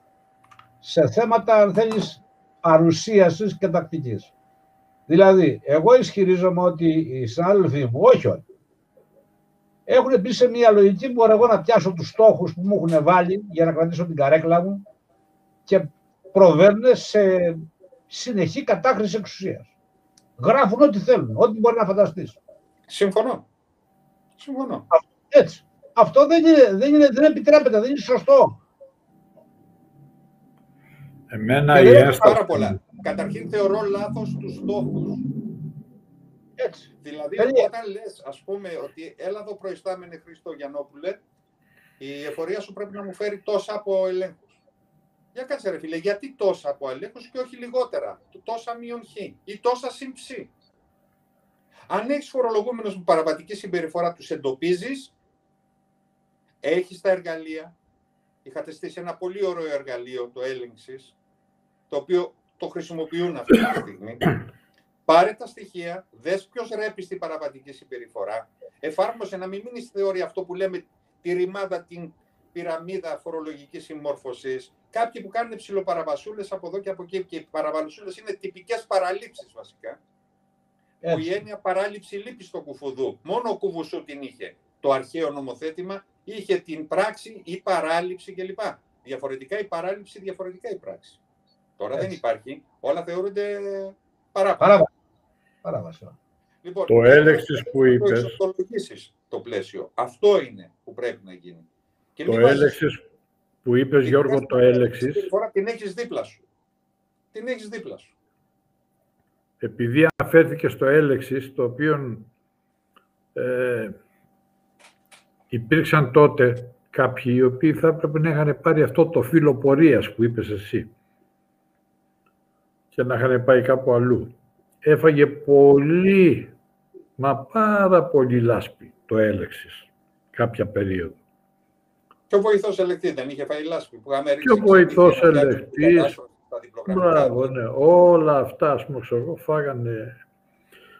Σε θέματα, αν θέλεις, παρουσίασης και τακτικής. Δηλαδή, εγώ ισχυρίζομαι ότι οι συνάδελφοί μου, όχι όλοι, έχουν μπει σε μια λογική που μπορώ εγώ να πιάσω τους στόχους που μου έχουν βάλει για να κρατήσω την καρέκλα μου και προβαίνουν σε συνεχή κατάχρηση εξουσίας. Γράφουν ό,τι θέλουν, ό,τι μπορεί να φανταστείς. Συμφωνώ. Συμφωνώ. Έτσι. Αυτό δεν, είναι, δεν, είναι, δεν επιτρέπεται, δεν είναι σωστό. Εμένα η ένσταση... Πάρα πολλά. Καταρχήν θεωρώ λάθος τους στόχους. Έτσι. Δηλαδή, Έτσι. όταν λες, ας πούμε, ότι έλα εδώ προϊστάμενε Χρήστο Γιαννόπουλε, η εφορία σου πρέπει να μου φέρει τόσα από ελέγχους. Για κάτσε ρε φίλε, γιατί τόσα από ελέγχους και όχι λιγότερα; Τόσα μείον χ ή τόσα συν ψ. Αν έχεις φορολογούμενου με παραβατική συμπεριφορά, τους εντοπίζεις, έχεις τα εργαλεία. Είχατε στήσει ένα πολύ ωραίο εργαλείο, το έλεγξη, το οποίο το χρησιμοποιούν αυτή τη στιγμή. Πάρε τα στοιχεία, δες ποιος ρέπει στην παραβατική συμπεριφορά, εφάρμοσε να μην μείνει στη θεωρία αυτό που λέμε τη ρημάδα, την πυραμίδα φορολογικής συμμόρφωσης, κάποιοι που κάνουν ψηλοπαραβασούλες από εδώ και από εκεί και οι παραβασούλες είναι τυπικές παραλήψεις βασικά. Που η έννοια παράληψη λείπει στο κουφουδού. Μόνο ο κουβουσού την είχε. Το αρχαίο νομοθέτημα είχε την πράξη ή παράληψη κλπ. Διαφορετικά η παράληψη, διαφορετικά η πράξη. Τώρα Έτσι. δεν υπάρχει. Όλα θεωρούνται παράπονο. Παράβαση. Λοιπόν, Το έλεξης που το είπες. εξορθολογήσεις το πλαίσιο. Αυτό είναι που πρέπει να γίνει. Και Το μην βάζεις έλεξης που είπες την Γιώργο το έλεξης, συμπεριφορά, Την έχεις δίπλα σου. Την έχεις δίπλα σου. επειδή αναφέρθηκε στο έλεξης, το οποίο ε, υπήρξαν τότε κάποιοι οι οποίοι θα έπρεπε να είχαν πάρει αυτό το φύλλο πορείας που είπες εσύ και να είχαν πάει κάπου αλλού. Έφαγε πολύ, μα πάρα πολύ λάσπη το έλεξης κάποια περίοδο. Και ο βοηθός ελεκτής δεν είχε φάει λάσπη. Που είχαμε Και ρίξει ο βοηθός ξεφύγει να πιάσει ελεκτής. την κατάσταση στα διπλογραμμικά. Μπράβο, ναι. Όλα αυτά, ας πούμε, ξέρω εγώ, φάγανε.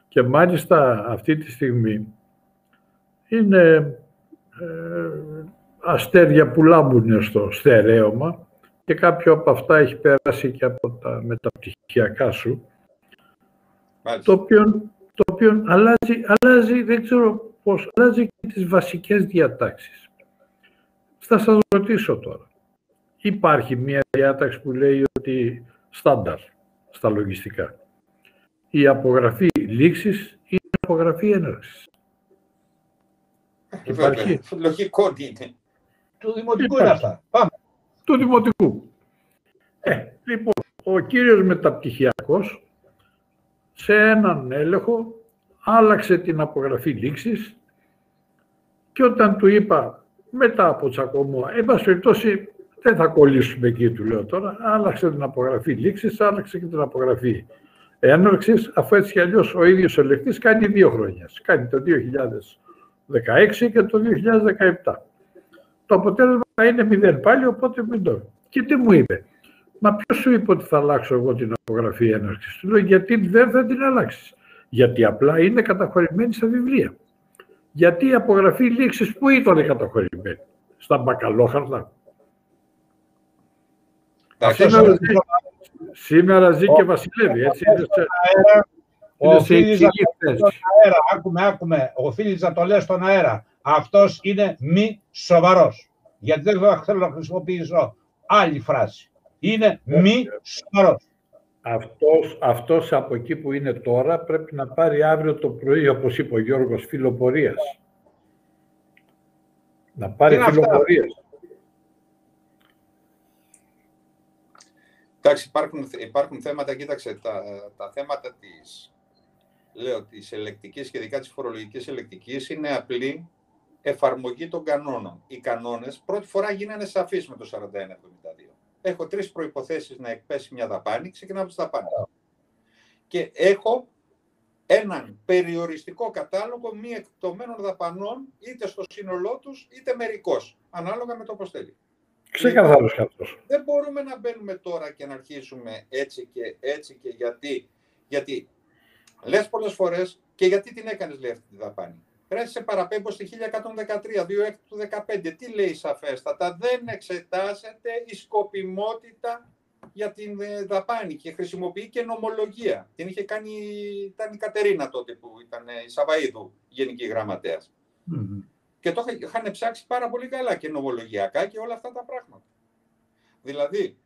Και Και μάλιστα αυτή τη στιγμή είναι ε, αστέρια που λάμπουν στο στερέωμα και κάποιο από αυτά έχει περάσει και από τα μεταπτυχιακά σου, το οποίο, το οποίο αλλάζει, αλλάζει, δεν ξέρω πώς, αλλάζει και τις βασικές διατάξεις. Θα σας ρωτήσω τώρα. Υπάρχει μια διάταξη που λέει ότι στάνταρ στα λογιστικά. Η απογραφή λήξης ή η απογραφή έναρξης. Υπάρχει. Λογικό είναι. Του δημοτικού είναι αυτά. Πάμε. Του δημοτικού. Ε, λοιπόν, ο κύριος μεταπτυχιακός σε έναν έλεγχο άλλαξε την απογραφή λήξης και όταν του είπα μετά από τσακωμό, εν πάση περιπτώσει δεν θα κολλήσουμε εκεί του λέω τώρα, άλλαξε την απογραφή λήξης, άλλαξε και την απογραφή έναρξης, αφού έτσι κι αλλιώς ο ίδιος ελεκτής κάνει δύο χρόνια. Κάνει το 2016 και το 2017. Το αποτέλεσμα είναι μηδέν πάλι, οπότε μην το. Και τι μου είπε, Μα ποιος σου είπε ότι θα αλλάξω εγώ την απογραφή έναρξης; Του λέω γιατί δεν θα την αλλάξεις. Γιατί απλά είναι καταχωρημένη στα βιβλία. Γιατί η απογραφή λήξης που ήταν καταχωρημένη; Στα μπακαλόχαρτα. Σήμερα, ζει, σήμερα ζει και βασιλεύει. Έτσι, είναι σε, ο Φίλης αέρα. Άκουμε, άκουμε. Ο Φίλης να το λέει στον αέρα. Αυτός είναι μη σοβαρός. Γιατί δεν θέλω να χρησιμοποιήσω άλλη φράση. Είναι μη σοβαρός. Αυτός, αυτός από εκεί που είναι τώρα πρέπει να πάρει αύριο το πρωί, όπως είπε ο Γιώργος, φιλοπορίας. Να πάρει φιλοπορίας. Εντάξει, υπάρχουν, υπάρχουν θέματα, κοίταξε, τα, τα θέματα της, λέω, της ελεκτικής και ειδικά της φορολογικής ελεκτικής είναι απλή εφαρμογή των κανόνων. Οι κανόνες πρώτη φορά γίνανε σαφείς με το 4172. Έχω τρεις προϋποθέσεις να εκπέσει μια δαπάνη, ξεκινάω από τις δαπάνες. Και έχω έναν περιοριστικό κατάλογο μη εκτομένων δαπανών, είτε στο σύνολό τους, είτε μερικώς, ανάλογα με το πώς θέλει. Ξεκαθαρός αυτός. Δεν μπορούμε να μπαίνουμε τώρα και να αρχίσουμε έτσι και έτσι και γιατί. Γιατί λες πολλές φορές και γιατί την έκανες λέει αυτή τη δαπάνη. Πρέπει σε παραπέμπω στη 1113, 2 του 15. Τι λέει σαφέστατα, δεν εξετάζεται η σκοπιμότητα για την ε, δαπάνη και χρησιμοποιεί και νομολογία. Την είχε κάνει, ήταν η Κατερίνα τότε που ήταν η Σαβαΐδου, γενική γραμματέας. Και το είχαν ψάξει πάρα πολύ καλά και νομολογιακά και όλα αυτά τα πράγματα. Δηλαδή,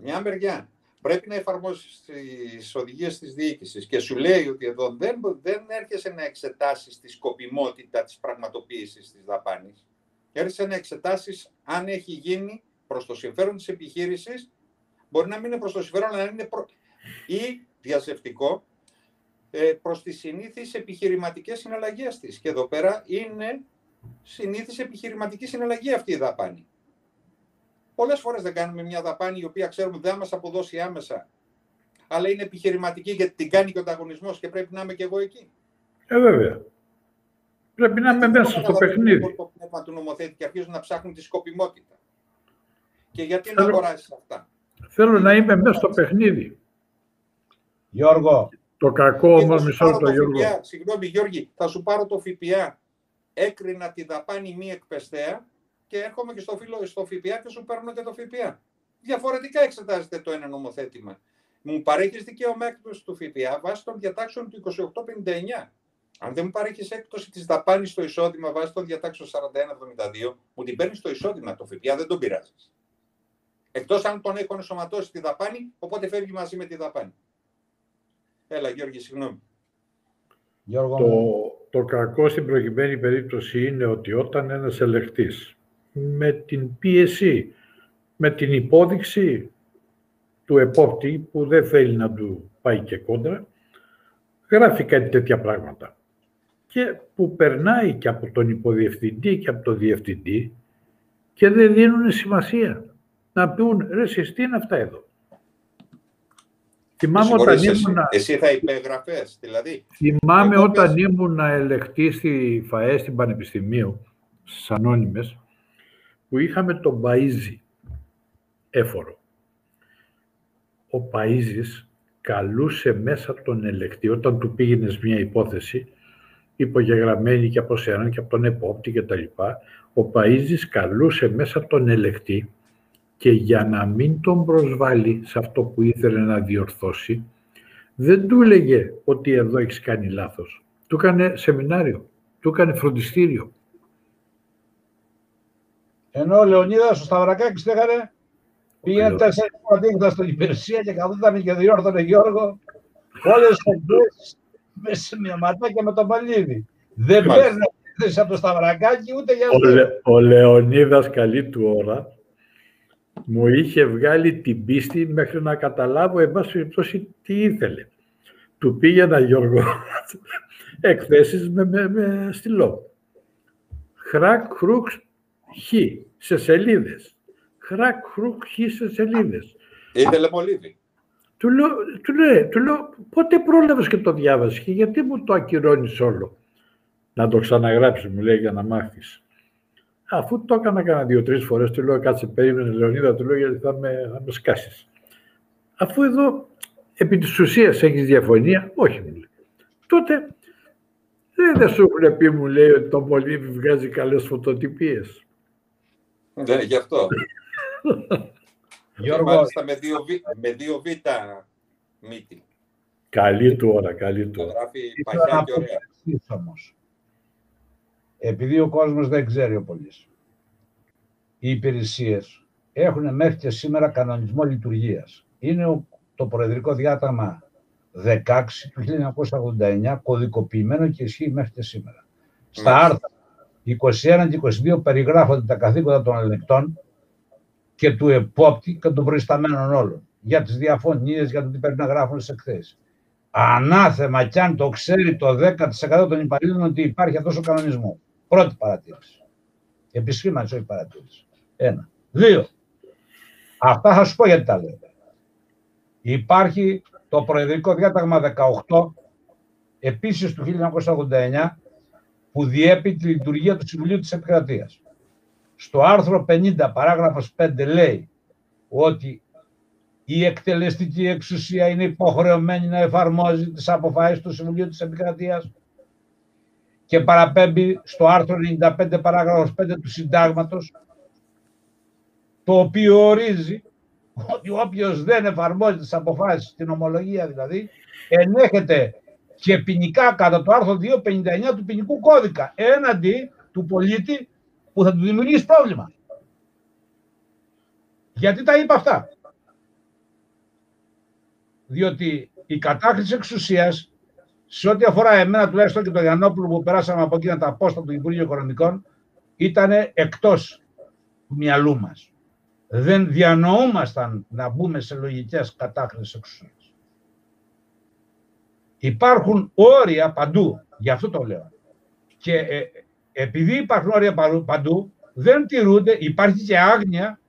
μια μεριά πρέπει να εφαρμόσεις τις οδηγίες της διοίκησης και σου λέει ότι εδώ δεν, δεν έρχεσαι να εξετάσεις τη σκοπιμότητα της πραγματοποίησης της δαπάνης. Έρχεσαι να εξετάσεις αν έχει γίνει προς το συμφέρον της επιχείρησης. Μπορεί να μην είναι προς το συμφέρον, αλλά να είναι προ... ή διαζευτικό ε, προς τις συνήθειε επιχειρηματικές συναλλαγές της. Και εδώ πέρα είναι συνήθις επιχειρηματική συναλλαγή αυτή η δαπάνη. Πολλές φορές δεν κάνουμε μια δαπάνη η οποία ξέρουμε δεν θα μας αποδώσει άμεσα, αλλά είναι επιχειρηματική γιατί την κάνει και ο ανταγωνισμός και πρέπει να είμαι και εγώ εκεί. Ε, βέβαια. Πρέπει να είμαι μέσα στο παιχνίδι. Το πνεύμα του νομοθέτη και αρχίζουν να ψάχνουν τη σκοπιμότητα. Και γιατί Θέλω... να αγοράσει αυτά; Θέλω να είμαι μέσα στο παιχνίδι. Γιώργο. Το κακό όμως, μισό το Γιώργο. Συγγνώμη, Γιώργη, θα σου πάρω το ΦΠΑ έκρινα τη δαπάνη μη εκπαιστέα και έρχομαι και στο, φίλο, στο ΦΠΑ και σου παίρνω και το ΦΠΑ. Διαφορετικά εξετάζεται το ένα νομοθέτημα. Μου παρέχεις δικαίωμα έκπτωση του ΦΠΑ βάσει των διατάξεων του 2859. Αν δεν μου παρέχεις έκπτωση της δαπάνης στο εισόδημα βάσει των διατάξεων 4172, μου την παίρνεις στο εισόδημα. Το ΦΠΑ δεν τον πειράζεις. Εκτός αν τον έχω ενσωματώσει τη δαπάνη, οπότε φεύγει μαζί με τη δαπάνη. Έλα, Γιώργη, συγγνώμη. Γιώργο, το, το κακό στην προηγουμένη περίπτωση είναι ότι όταν ένας ελεκτής με την πίεση, με την υπόδειξη του επόπτη που δεν θέλει να του πάει και κόντρα, γράφει κάτι τέτοια πράγματα. Και που περνάει και από τον υποδιευθυντή και από τον διευθυντή και δεν δίνουν σημασία. Να πούν, ρε εσείς τι είναι αυτά εδώ; Θυμάμαι όταν ήμουν... Εσύ θα υπέγραφες, δηλαδή. Θυμάμαι όταν ήμουν ελεκτής στη ΦΑΕ, στην Πανεπιστημίου, στις Ανώνυμες, που είχαμε τον Παΐζη, έφορο. Ο Παΐζης καλούσε μέσα τον ελεκτή, όταν του πήγαινε μια υπόθεση, υπογεγραμμένη και από σένα και από τον επόπτη και τα λοιπά, ο Παΐζης καλούσε μέσα τον ελεκτή και για να μην τον προσβάλλει σε αυτό που ήθελε να διορθώσει, δεν του έλεγε ότι εδώ έχεις κάνει λάθος. Του έκανε σεμινάριο, του έκανε φροντιστήριο. Ενώ ο Λεωνίδας ο Σταυρακάκης έκανε; Πήγαινε τέσσερις φορτίγματα στην υπηρεσία και καθόταν και διόρθωνε Γιώργο όλες τις εκθέσει μες ματάκια με τον Παλίδη. Δεν παίρνει έκθεση από το Σταυρακάκι ούτε για αυτό. Ο, Λε, ο Λεωνίδας καλή του ώρα μου είχε βγάλει την πίστη μέχρι να καταλάβω εν πάση περιπτώσει τι ήθελε. Του πήγαινα Γιώργο εκθέσεις με, με, με στυλό. Χρακ, χρουκ, χ, σε σελίδες χρακ, χρουκ, χίσε σελίδες. Ήθελε μολύβι. Του λέω, του, λέω, του λέω, πότε πρόλαβες και το διάβασες και γιατί μου το ακυρώνεις όλο; Να το ξαναγράψεις, μου λέει, για να μάθεις. Αφού το έκανα κάνα δύο-τρεις φορές, του λέω, κάτσε, περίμενε, Λεωνίδα, του λέω, γιατί θα με, θα με σκάσεις. Αφού εδώ επί της ουσίας έχεις διαφωνία, όχι, μου λέει. Τότε δεν σου έχουν πει, μου λέει, ότι το μολύβι βγάζει καλές φωτοτυπίες. Ναι, γι' αυτό. Γιώργος... Μάλιστα με δύο, β, με δύο β μύτη. Καλή του ώρα, καλή του ώρα. Γράφει παχιά και ωραία. Όμως; Επειδή ο κόσμος δεν ξέρει ο πολίς. Οι υπηρεσίες έχουν μέχρι και σήμερα κανονισμό λειτουργίας. Είναι το Προεδρικό Διάταγμα 16 του 1989 κωδικοποιημένο και ισχύει μέχρι και σήμερα. Στα άρθρα 21 και 22 περιγράφονται τα καθήκοντα των ελεκτών και του επόπτη και των προϊσταμένων όλων για τις διαφωνίες, για το τι πρέπει να γράφουν σε εκθέσεις. Ανάθεμα κι αν το ξέρει το 10% των υπαλλήλων ότι υπάρχει αυτός ο κανονισμός. Πρώτη παρατήρηση. Επισήμανση, όχι παρατήρηση. Ένα. Δύο. Αυτά θα σου πω γιατί τα λέω. Υπάρχει το Προεδρικό Διάταγμα 18, επίσης του 1989, που διέπει τη λειτουργία του Συμβουλίου της Επικρατείας. Στο άρθρο 50 παράγραφος 5 λέει ότι η εκτελεστική εξουσία είναι υποχρεωμένη να εφαρμόζει τις αποφάσεις του Συμβουλίου της Επικρατείας και παραπέμπει στο άρθρο 95 παράγραφος 5 του Συντάγματος το οποίο ορίζει ότι όποιος δεν εφαρμόζει τις αποφάσεις, την ομολογία δηλαδή, ενέχεται και ποινικά κατά το άρθρο 259 του ποινικού κώδικα έναντι του πολίτη που θα του δημιουργήσει πρόβλημα. Γιατί τα είπα αυτά; Διότι η κατάχρηση εξουσίας σε ό,τι αφορά εμένα τουλάχιστον και τον Γιαννόπουλο που περάσαμε από εκείνα τα πόστα του Υπουργείου Οικονομικών ήταν εκτός του μυαλού μας. Δεν διανοούμασταν να μπούμε σε λογικές κατάχρησεις εξουσίας. Υπάρχουν όρια παντού, γι' αυτό το λέω. Και ε, επειδή υπάρχουν όρια παντού, δεν τηρούνται, υπάρχει και άγνοια,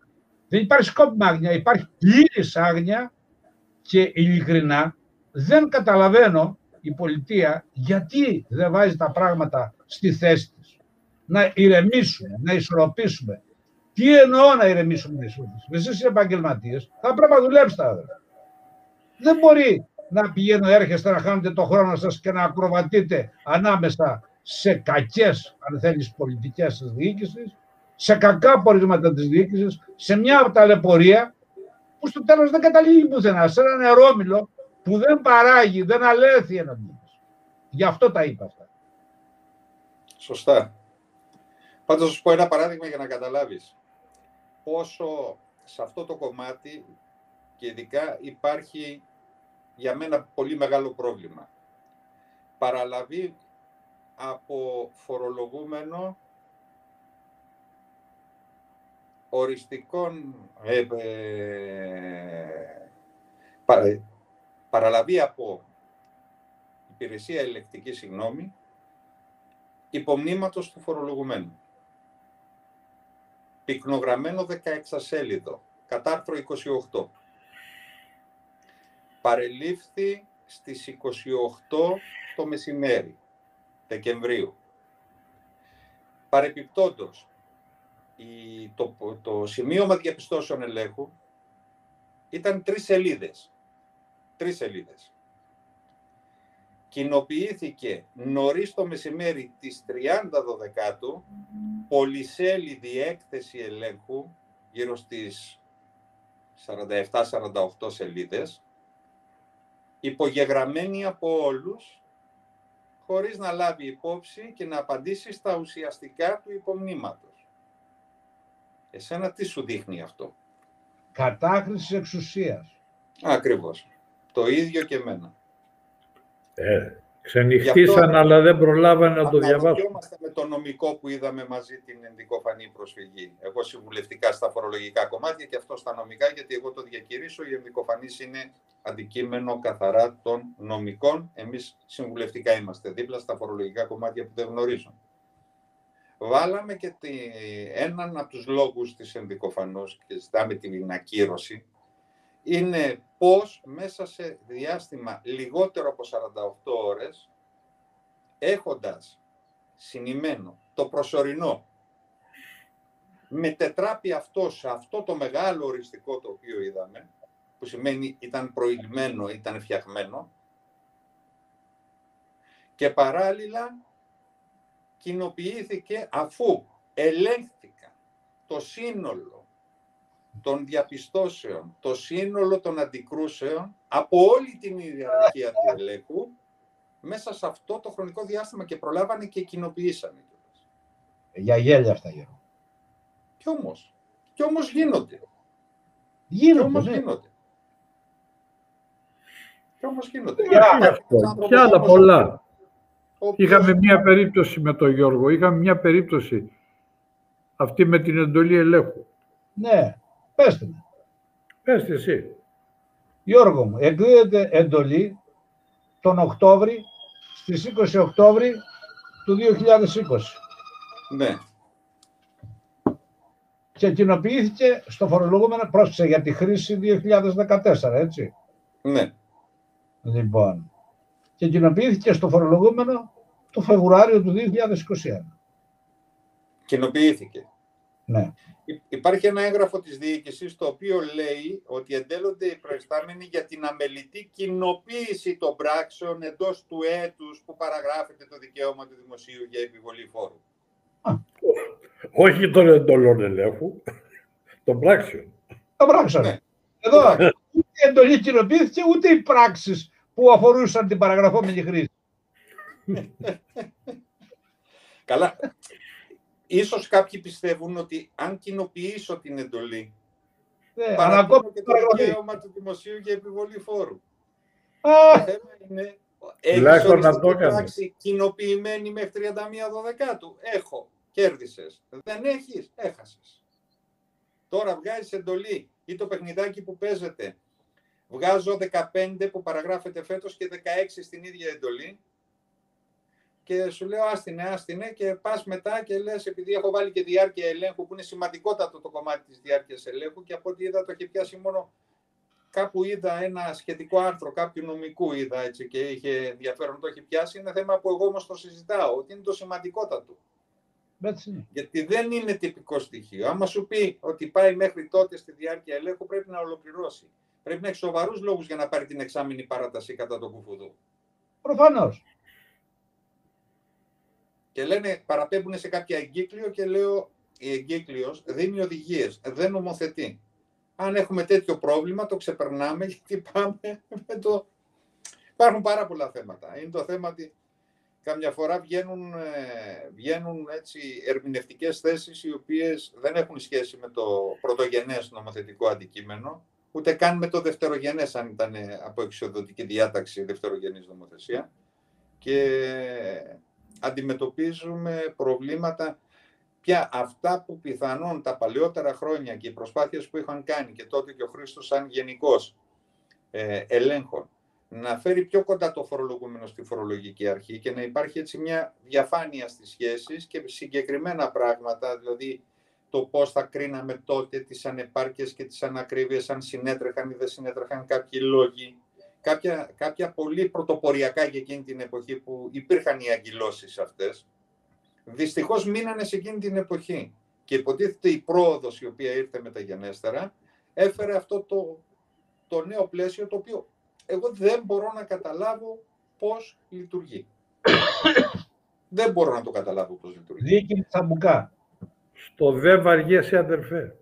δεν υπάρχει σκόπιμα άγνοια, υπάρχει πλήρης άγνοια και ειλικρινά δεν καταλαβαίνω η πολιτεία γιατί δεν βάζει τα πράγματα στη θέση της. Να ηρεμήσουμε, να ισορροπήσουμε. Τι εννοώ να ηρεμήσουμε, να ισορροπήσουμε; Εσείς οι επαγγελματίες θα πρέπει να δουλέψετε. Δεν μπορεί να πηγαίνω έρχεστε να χάνετε το χρόνο σας και να ακροβατείτε ανάμεσα σε κακές, αν θέλεις, πολιτικές της διοίκησης, σε κακά πορίσματα της διοίκησης, σε μια ταλαιπωρία που στο τέλος δεν καταλήγει πουθενά, σε ένα νερόμιλο που δεν παράγει, δεν αλέθει εναντίον Γι' αυτό τα είπα αυτά. Σωστά. Πάντως θα σου πω ένα παράδειγμα για να καταλάβεις πόσο σε αυτό το κομμάτι και ειδικά υπάρχει για μένα πολύ μεγάλο πρόβλημα. Παραλαβεί από φορολογούμενο οριστικών ε, ε, παραλαβή από υπηρεσία ελεκτική συγγνώμη υπομνήματος του φορολογουμένου. Πυκνογραμμένο 16 σέλιδο, κατάρθρο 28. Παρελήφθη στις 28 το μεσημέρι. Δεκεμβρίου. Παρεπιπτόντως, η, το, το σημείωμα διαπιστώσεων ελέγχου ήταν τρεις σελίδες. τρεις σελίδες. Κοινοποιήθηκε νωρίς το μεσημέρι της 30 Δεκάτου πολυσέλιδη έκθεση ελέγχου γύρω στις 47-48 σελίδες υπογεγραμμένη από όλους χωρίς να λάβει υπόψη και να απαντήσει στα ουσιαστικά του υπομνήματος. Εσένα τι σου δείχνει αυτό; Κατάχρηση εξουσίας. Ακριβώς. Το ίδιο και εμένα. Ε, ξενυχτήσαν, αλλά δεν προλάβανε να το διαβάσουν. με το νομικό που είδαμε μαζί την ενδικοφανή προσφυγή. Εγώ συμβουλευτικά στα φορολογικά κομμάτια και αυτό στα νομικά, γιατί εγώ το διακηρύσω. Η ενδικοφανή είναι αντικείμενο καθαρά των νομικών. Εμείς συμβουλευτικά είμαστε δίπλα στα φορολογικά κομμάτια που δεν γνωρίζουν. Βάλαμε και τη, έναν από τους λόγους της ενδικοφανούς και ζητάμε την ακύρωση, είναι πώς μέσα σε διάστημα λιγότερο από 48 ώρες, έχοντας συνημένο το προσωρινό, μετετράπει αυτό σε αυτό το μεγάλο οριστικό το οποίο είδαμε, που σημαίνει ήταν προηγμένο, ήταν φτιαγμένο, και παράλληλα κοινοποιήθηκε αφού ελέγχθηκαν το σύνολο των διαπιστώσεων, το σύνολο των αντικρούσεων από όλη την ιεραρχία του ελέγχου μέσα σε αυτό το χρονικό διάστημα και προλάβανε και κοινοποιήσανε. Για γέλια αυτά, Γιώργο. Κι όμως, κι όμως γίνονται. Γίνονται, όμως ναι. γίνονται. Κι όμως γίνονται. Και άλλα πολλά; Είχαμε μία περίπτωση με τον Γιώργο. Είχαμε μία περίπτωση αυτή με την εντολή ελέγχου. Ναι, πέστε μου. Πέστε εσύ. Γιώργο μου, εκδίδεται εντολή τον Οκτώβρη, στις 20 Οκτώβρη του 2020. Ναι. Και κοινοποιήθηκε στο φορολογούμενο, πρόσεξε για τη χρήση 2014, έτσι. Ναι. Λοιπόν, και κοινοποιήθηκε στο φορολογούμενο το Φεβρουάριο του 2021. Κοινοποιήθηκε. Ναι. Υπάρχει ένα έγγραφο της διοίκησης το οποίο λέει ότι εντέλλονται οι προϊστάμενοι για την αμελητή κοινοποίηση των πράξεων εντός του έτους που παραγράφεται το δικαίωμα του δημοσίου για επιβολή φόρου. Όχι των εντολών ελέγχου, των πράξεων. Των πράξεων. Ναι. Εδώ ούτε η εντολή κοινοποιήθηκε ούτε οι πράξεις που αφορούσαν την παραγραφόμενη χρήση. Καλά. Ίσως κάποιοι πιστεύουν ότι αν κοινοποιήσω την εντολή, ναι, παρακόμω και το δικαίωμα του δημοσίου για επιβολή φόρου. Το θέμα είναι, έχεις οριστική πράξη κοινοποιημένη μέχρι 31 Δεκάτου. Έχω, κέρδισες. Δεν έχεις, έχασες. Τώρα βγάζεις εντολή ή το παιχνιδάκι που παίζεται Βγάζω 15 που παραγράφεται φέτος και 16 στην ίδια εντολή και σου λέω άστινε, άστινε και πας μετά και λες επειδή έχω βάλει και διάρκεια ελέγχου που είναι σημαντικότατο το κομμάτι της διάρκειας ελέγχου και από ό,τι είδα το έχει πιάσει μόνο κάπου είδα ένα σχετικό άρθρο κάποιου νομικού είδα έτσι και είχε ενδιαφέρον το έχει πιάσει είναι θέμα που εγώ όμως το συζητάω ότι είναι το σημαντικότατο. Έτσι. Γιατί δεν είναι τυπικό στοιχείο. Άμα σου πει ότι πάει μέχρι τότε στη διάρκεια ελέγχου πρέπει να ολοκληρώσει πρέπει να έχει σοβαρούς λόγους για να πάρει την εξάμεινη παράταση κατά τον κουφουδού. Προφανώς. Και λένε, παραπέμπουν σε κάποια εγκύκλιο και λέω, η εγκύκλιος δίνει οδηγίες, δεν νομοθετεί. Αν έχουμε τέτοιο πρόβλημα, το ξεπερνάμε γιατί πάμε με το. Υπάρχουν πάρα πολλά θέματα. Είναι το θέμα ότι καμιά φορά βγαίνουν, ε, βγαίνουν έτσι ερμηνευτικές θέσεις οι οποίες δεν έχουν σχέση με το πρωτογενές νομοθετικό αντικείμενο ούτε καν με το δευτερογενές, αν ήταν από εξοδοτική διάταξη δευτερογενής νομοθεσία. Και αντιμετωπίζουμε προβλήματα πια αυτά που πιθανόν τα παλαιότερα χρόνια και οι προσπάθειες που είχαν κάνει και τότε και ο Χρήστος σαν γενικός ε, ελέγχων να φέρει πιο κοντά το φορολογούμενο στη φορολογική αρχή και να υπάρχει έτσι μια διαφάνεια στις σχέσεις και συγκεκριμένα πράγματα, δηλαδή το πώς θα κρίναμε τότε τις ανεπάρκειες και τις ανακρίβειες, αν συνέτρεχαν ή δεν συνέτρεχαν κάποιοι λόγοι. Κάποια, κάποια πολύ πρωτοποριακά για εκείνη την εποχή που υπήρχαν οι αγκυλώσεις αυτές, δυστυχώς μείνανε σε εκείνη την εποχή. Και υποτίθεται η πρόοδος η οποία ήρθε μεταγενέστερα, έφερε αυτό το, το νέο πλαίσιο το οποίο εγώ δεν μπορώ να καταλάβω πώς λειτουργεί. δεν μπορώ να το καταλάβω πώς λειτουργεί. Δίκη Τσαμπουκά. Στο δε βαριέσαι αδερφέ.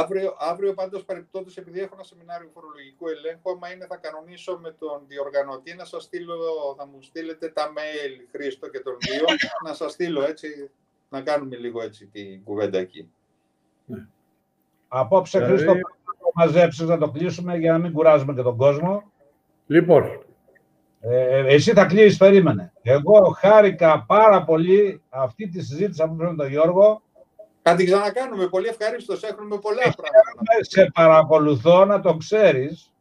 Αύριο, αύριο πάντως παρεπτόντως, επειδή έχω ένα σεμινάριο φορολογικού ελέγχου, άμα είναι θα κανονίσω με τον διοργανωτή να σας στείλω, θα μου στείλετε τα mail Χρήστο και τον δύο, να σας στείλω έτσι, να κάνουμε λίγο έτσι την κουβέντα εκεί. Απόψε, Ε, Χρήστο, πρέπει να το μαζέψεις, να το κλείσουμε για να μην κουράζουμε και τον κόσμο. Λοιπόν, Ε, εσύ θα κλείσεις, περίμενε. Εγώ χάρηκα πάρα πολύ αυτή τη συζήτηση που με τον Γιώργο. Θα την ξανακάνουμε. Πολύ ευχαρίστως. Έχουμε πολλά πράγματα. Σε παρακολουθώ, να το ξέρεις.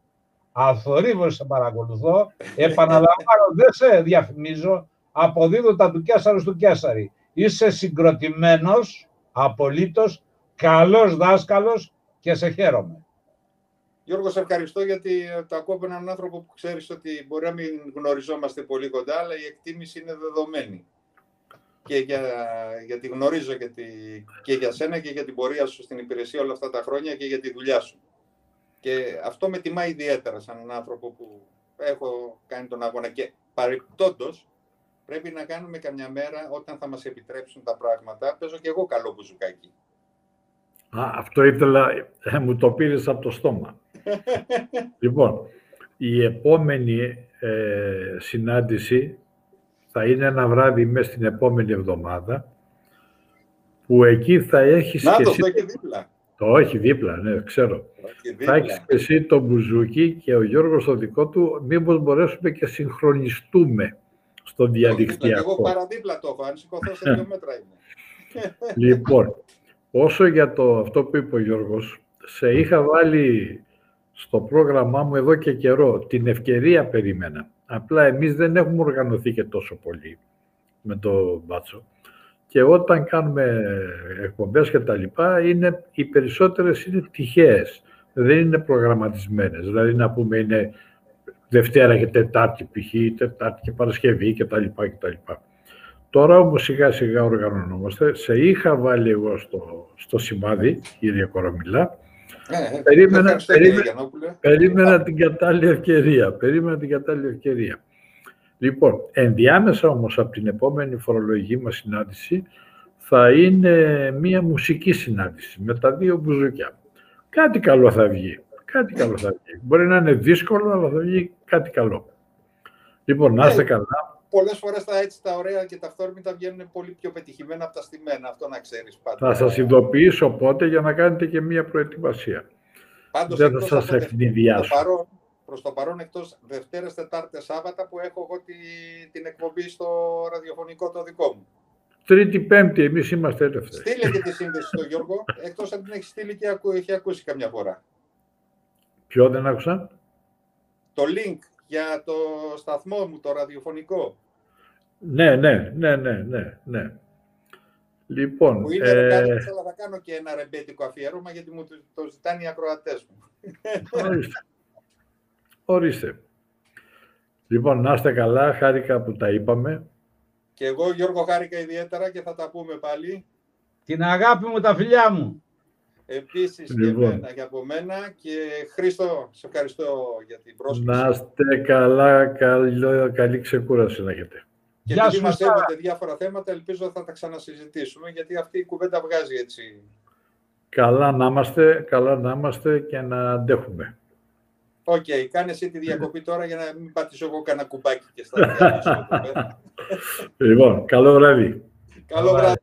Αθορύβως σε παρακολουθώ. Επαναλαμβάνω, δεν σε διαφημίζω. Αποδίδω τα του Κέσσαρου του Κέσσαρη. Είσαι συγκροτημένος, απολύτως, καλός δάσκαλος και σε χαίρομαι. Γιώργο, σε ευχαριστώ γιατί το ακούω από έναν άνθρωπο που ξέρεις ότι μπορεί να μην γνωριζόμαστε πολύ κοντά, αλλά η εκτίμηση είναι δεδομένη. Και για, γιατί γνωρίζω και, τη, και για σένα και για την πορεία σου στην υπηρεσία όλα αυτά τα χρόνια και για τη δουλειά σου. Και αυτό με τιμά ιδιαίτερα σαν έναν άνθρωπο που έχω κάνει τον αγώνα. Και παρεπτόντως πρέπει να κάνουμε καμιά μέρα όταν θα μας επιτρέψουν τα πράγματα. Παίζω και εγώ καλό μπουζουκάκι. Α, αυτό ήθελα, ε, μου το πήρες από το στόμα. λοιπόν, η επόμενη ε, συνάντηση θα είναι ένα βράδυ μέσα στην επόμενη εβδομάδα που εκεί θα έχεις Να και το, εσύ... το έχει δίπλα. Το έχει δίπλα, ναι, ξέρω. Το έχει Θα δίπλα. έχεις και εσύ το μπουζούκι και ο Γιώργος το δικό του, μήπως μπορέσουμε και συγχρονιστούμε στο Το έχει δίπλα. Και εγώ διαδικτυακό. παραδίπλα το έχω. Αν σηκωθώ σε δύο μέτρα είμαι. Λοιπόν, όσο για το, αυτό που είπε ο Γιώργος, σε είχα βάλει στο πρόγραμμά μου εδώ και καιρό. Την ευκαιρία περίμενα. Απλά εμείς δεν έχουμε οργανωθεί και τόσο πολύ με το μπάτσο. Και όταν κάνουμε εκπομπές και τα λοιπά, είναι, οι περισσότερες είναι τυχαίες. Δεν είναι προγραμματισμένες. Δηλαδή να πούμε είναι Δευτέρα και Τετάρτη π.χ. Τετάρτη και Παρασκευή και τα λοιπά και τα λοιπά. Τώρα όμως σιγά σιγά οργανωνόμαστε. Σε είχα βάλει εγώ στο, στο σημάδι, κύριε Κορομιλά. Ε, ε, Περίμενα- ευχαριστώ, κύριε περίμενα- Γιαννόπουλε. Περίμενα την κατάλληλη ευκαιρία. Περίμενα την κατάλληλη ευκαιρία. Λοιπόν, ενδιάμεσα όμως από την επόμενη φορολογική μας συνάντηση θα είναι μία μουσική συνάντηση με τα δύο μπουζούκια. Κάτι καλό θα βγει. Κάτι καλό θα βγει. Μπορεί να είναι δύσκολο, αλλά θα βγει κάτι καλό. Λοιπόν, να είστε Ναι. καλά. Πολλές φορές τα έτσι τα ωραία και τα αυθόρμητα βγαίνουν πολύ πιο πετυχημένα από τα στημένα. Αυτό να ξέρεις πάντα. Θα σας ειδοποιήσω πότε για να κάνετε και μία προετοιμασία. Πάντως, δεν θα εκτός σας από δε- ευνηδιάσω. προς το παρόν- Προς το παρόν, εκτός Δευτέρες, Τετάρτες, Σάββατα που έχω εγώ τη, την εκπομπή στο ραδιοφωνικό το δικό μου. Τρίτη, Πέμπτη, εμείς είμαστε ελεύθεροι. Στείλε και τη σύνδεση στον Γιώργο, εκτός αν την έχεις στείλει και ακού, έχει ακούσει καμιά φορά. Ποιο δεν άκουσα; Το link για το σταθμό μου, το ραδιοφωνικό, Ναι, ναι, ναι, ναι, ναι, ναι. Λοιπόν, που είναι ε, ροκάδικος, αλλά θα κάνω και ένα ρεμπέτικο αφιέρωμα, γιατί μου το, το ζητάνε οι ακροατές μου. ορίστε. ορίστε. Λοιπόν, να είστε καλά, χάρηκα που τα είπαμε. Και εγώ, Γιώργο, χάρηκα ιδιαίτερα και θα τα πούμε πάλι. Την αγάπη μου, τα φιλιά μου. Επίσης Λοιπόν. και εμένα, και από μένα. Και Χρήστο, σε ευχαριστώ για την πρόσκληση. Να είστε καλά, καλό, καλή ξεκούραση να έχετε. Και Γεια επειδή σου, μαζεύονται Σάρα. διάφορα θέματα, ελπίζω θα τα ξανασυζητήσουμε, γιατί αυτή η κουβέντα βγάζει έτσι. Καλά να είμαστε, καλά να είμαστε και να αντέχουμε. Οκ, κάνε εσύ τη διακοπή τώρα για να μην πατήσω εγώ κανένα κουμπάκι και σ' τα διαλύσω. Λοιπόν, καλό βράδυ. Καλό βράδυ.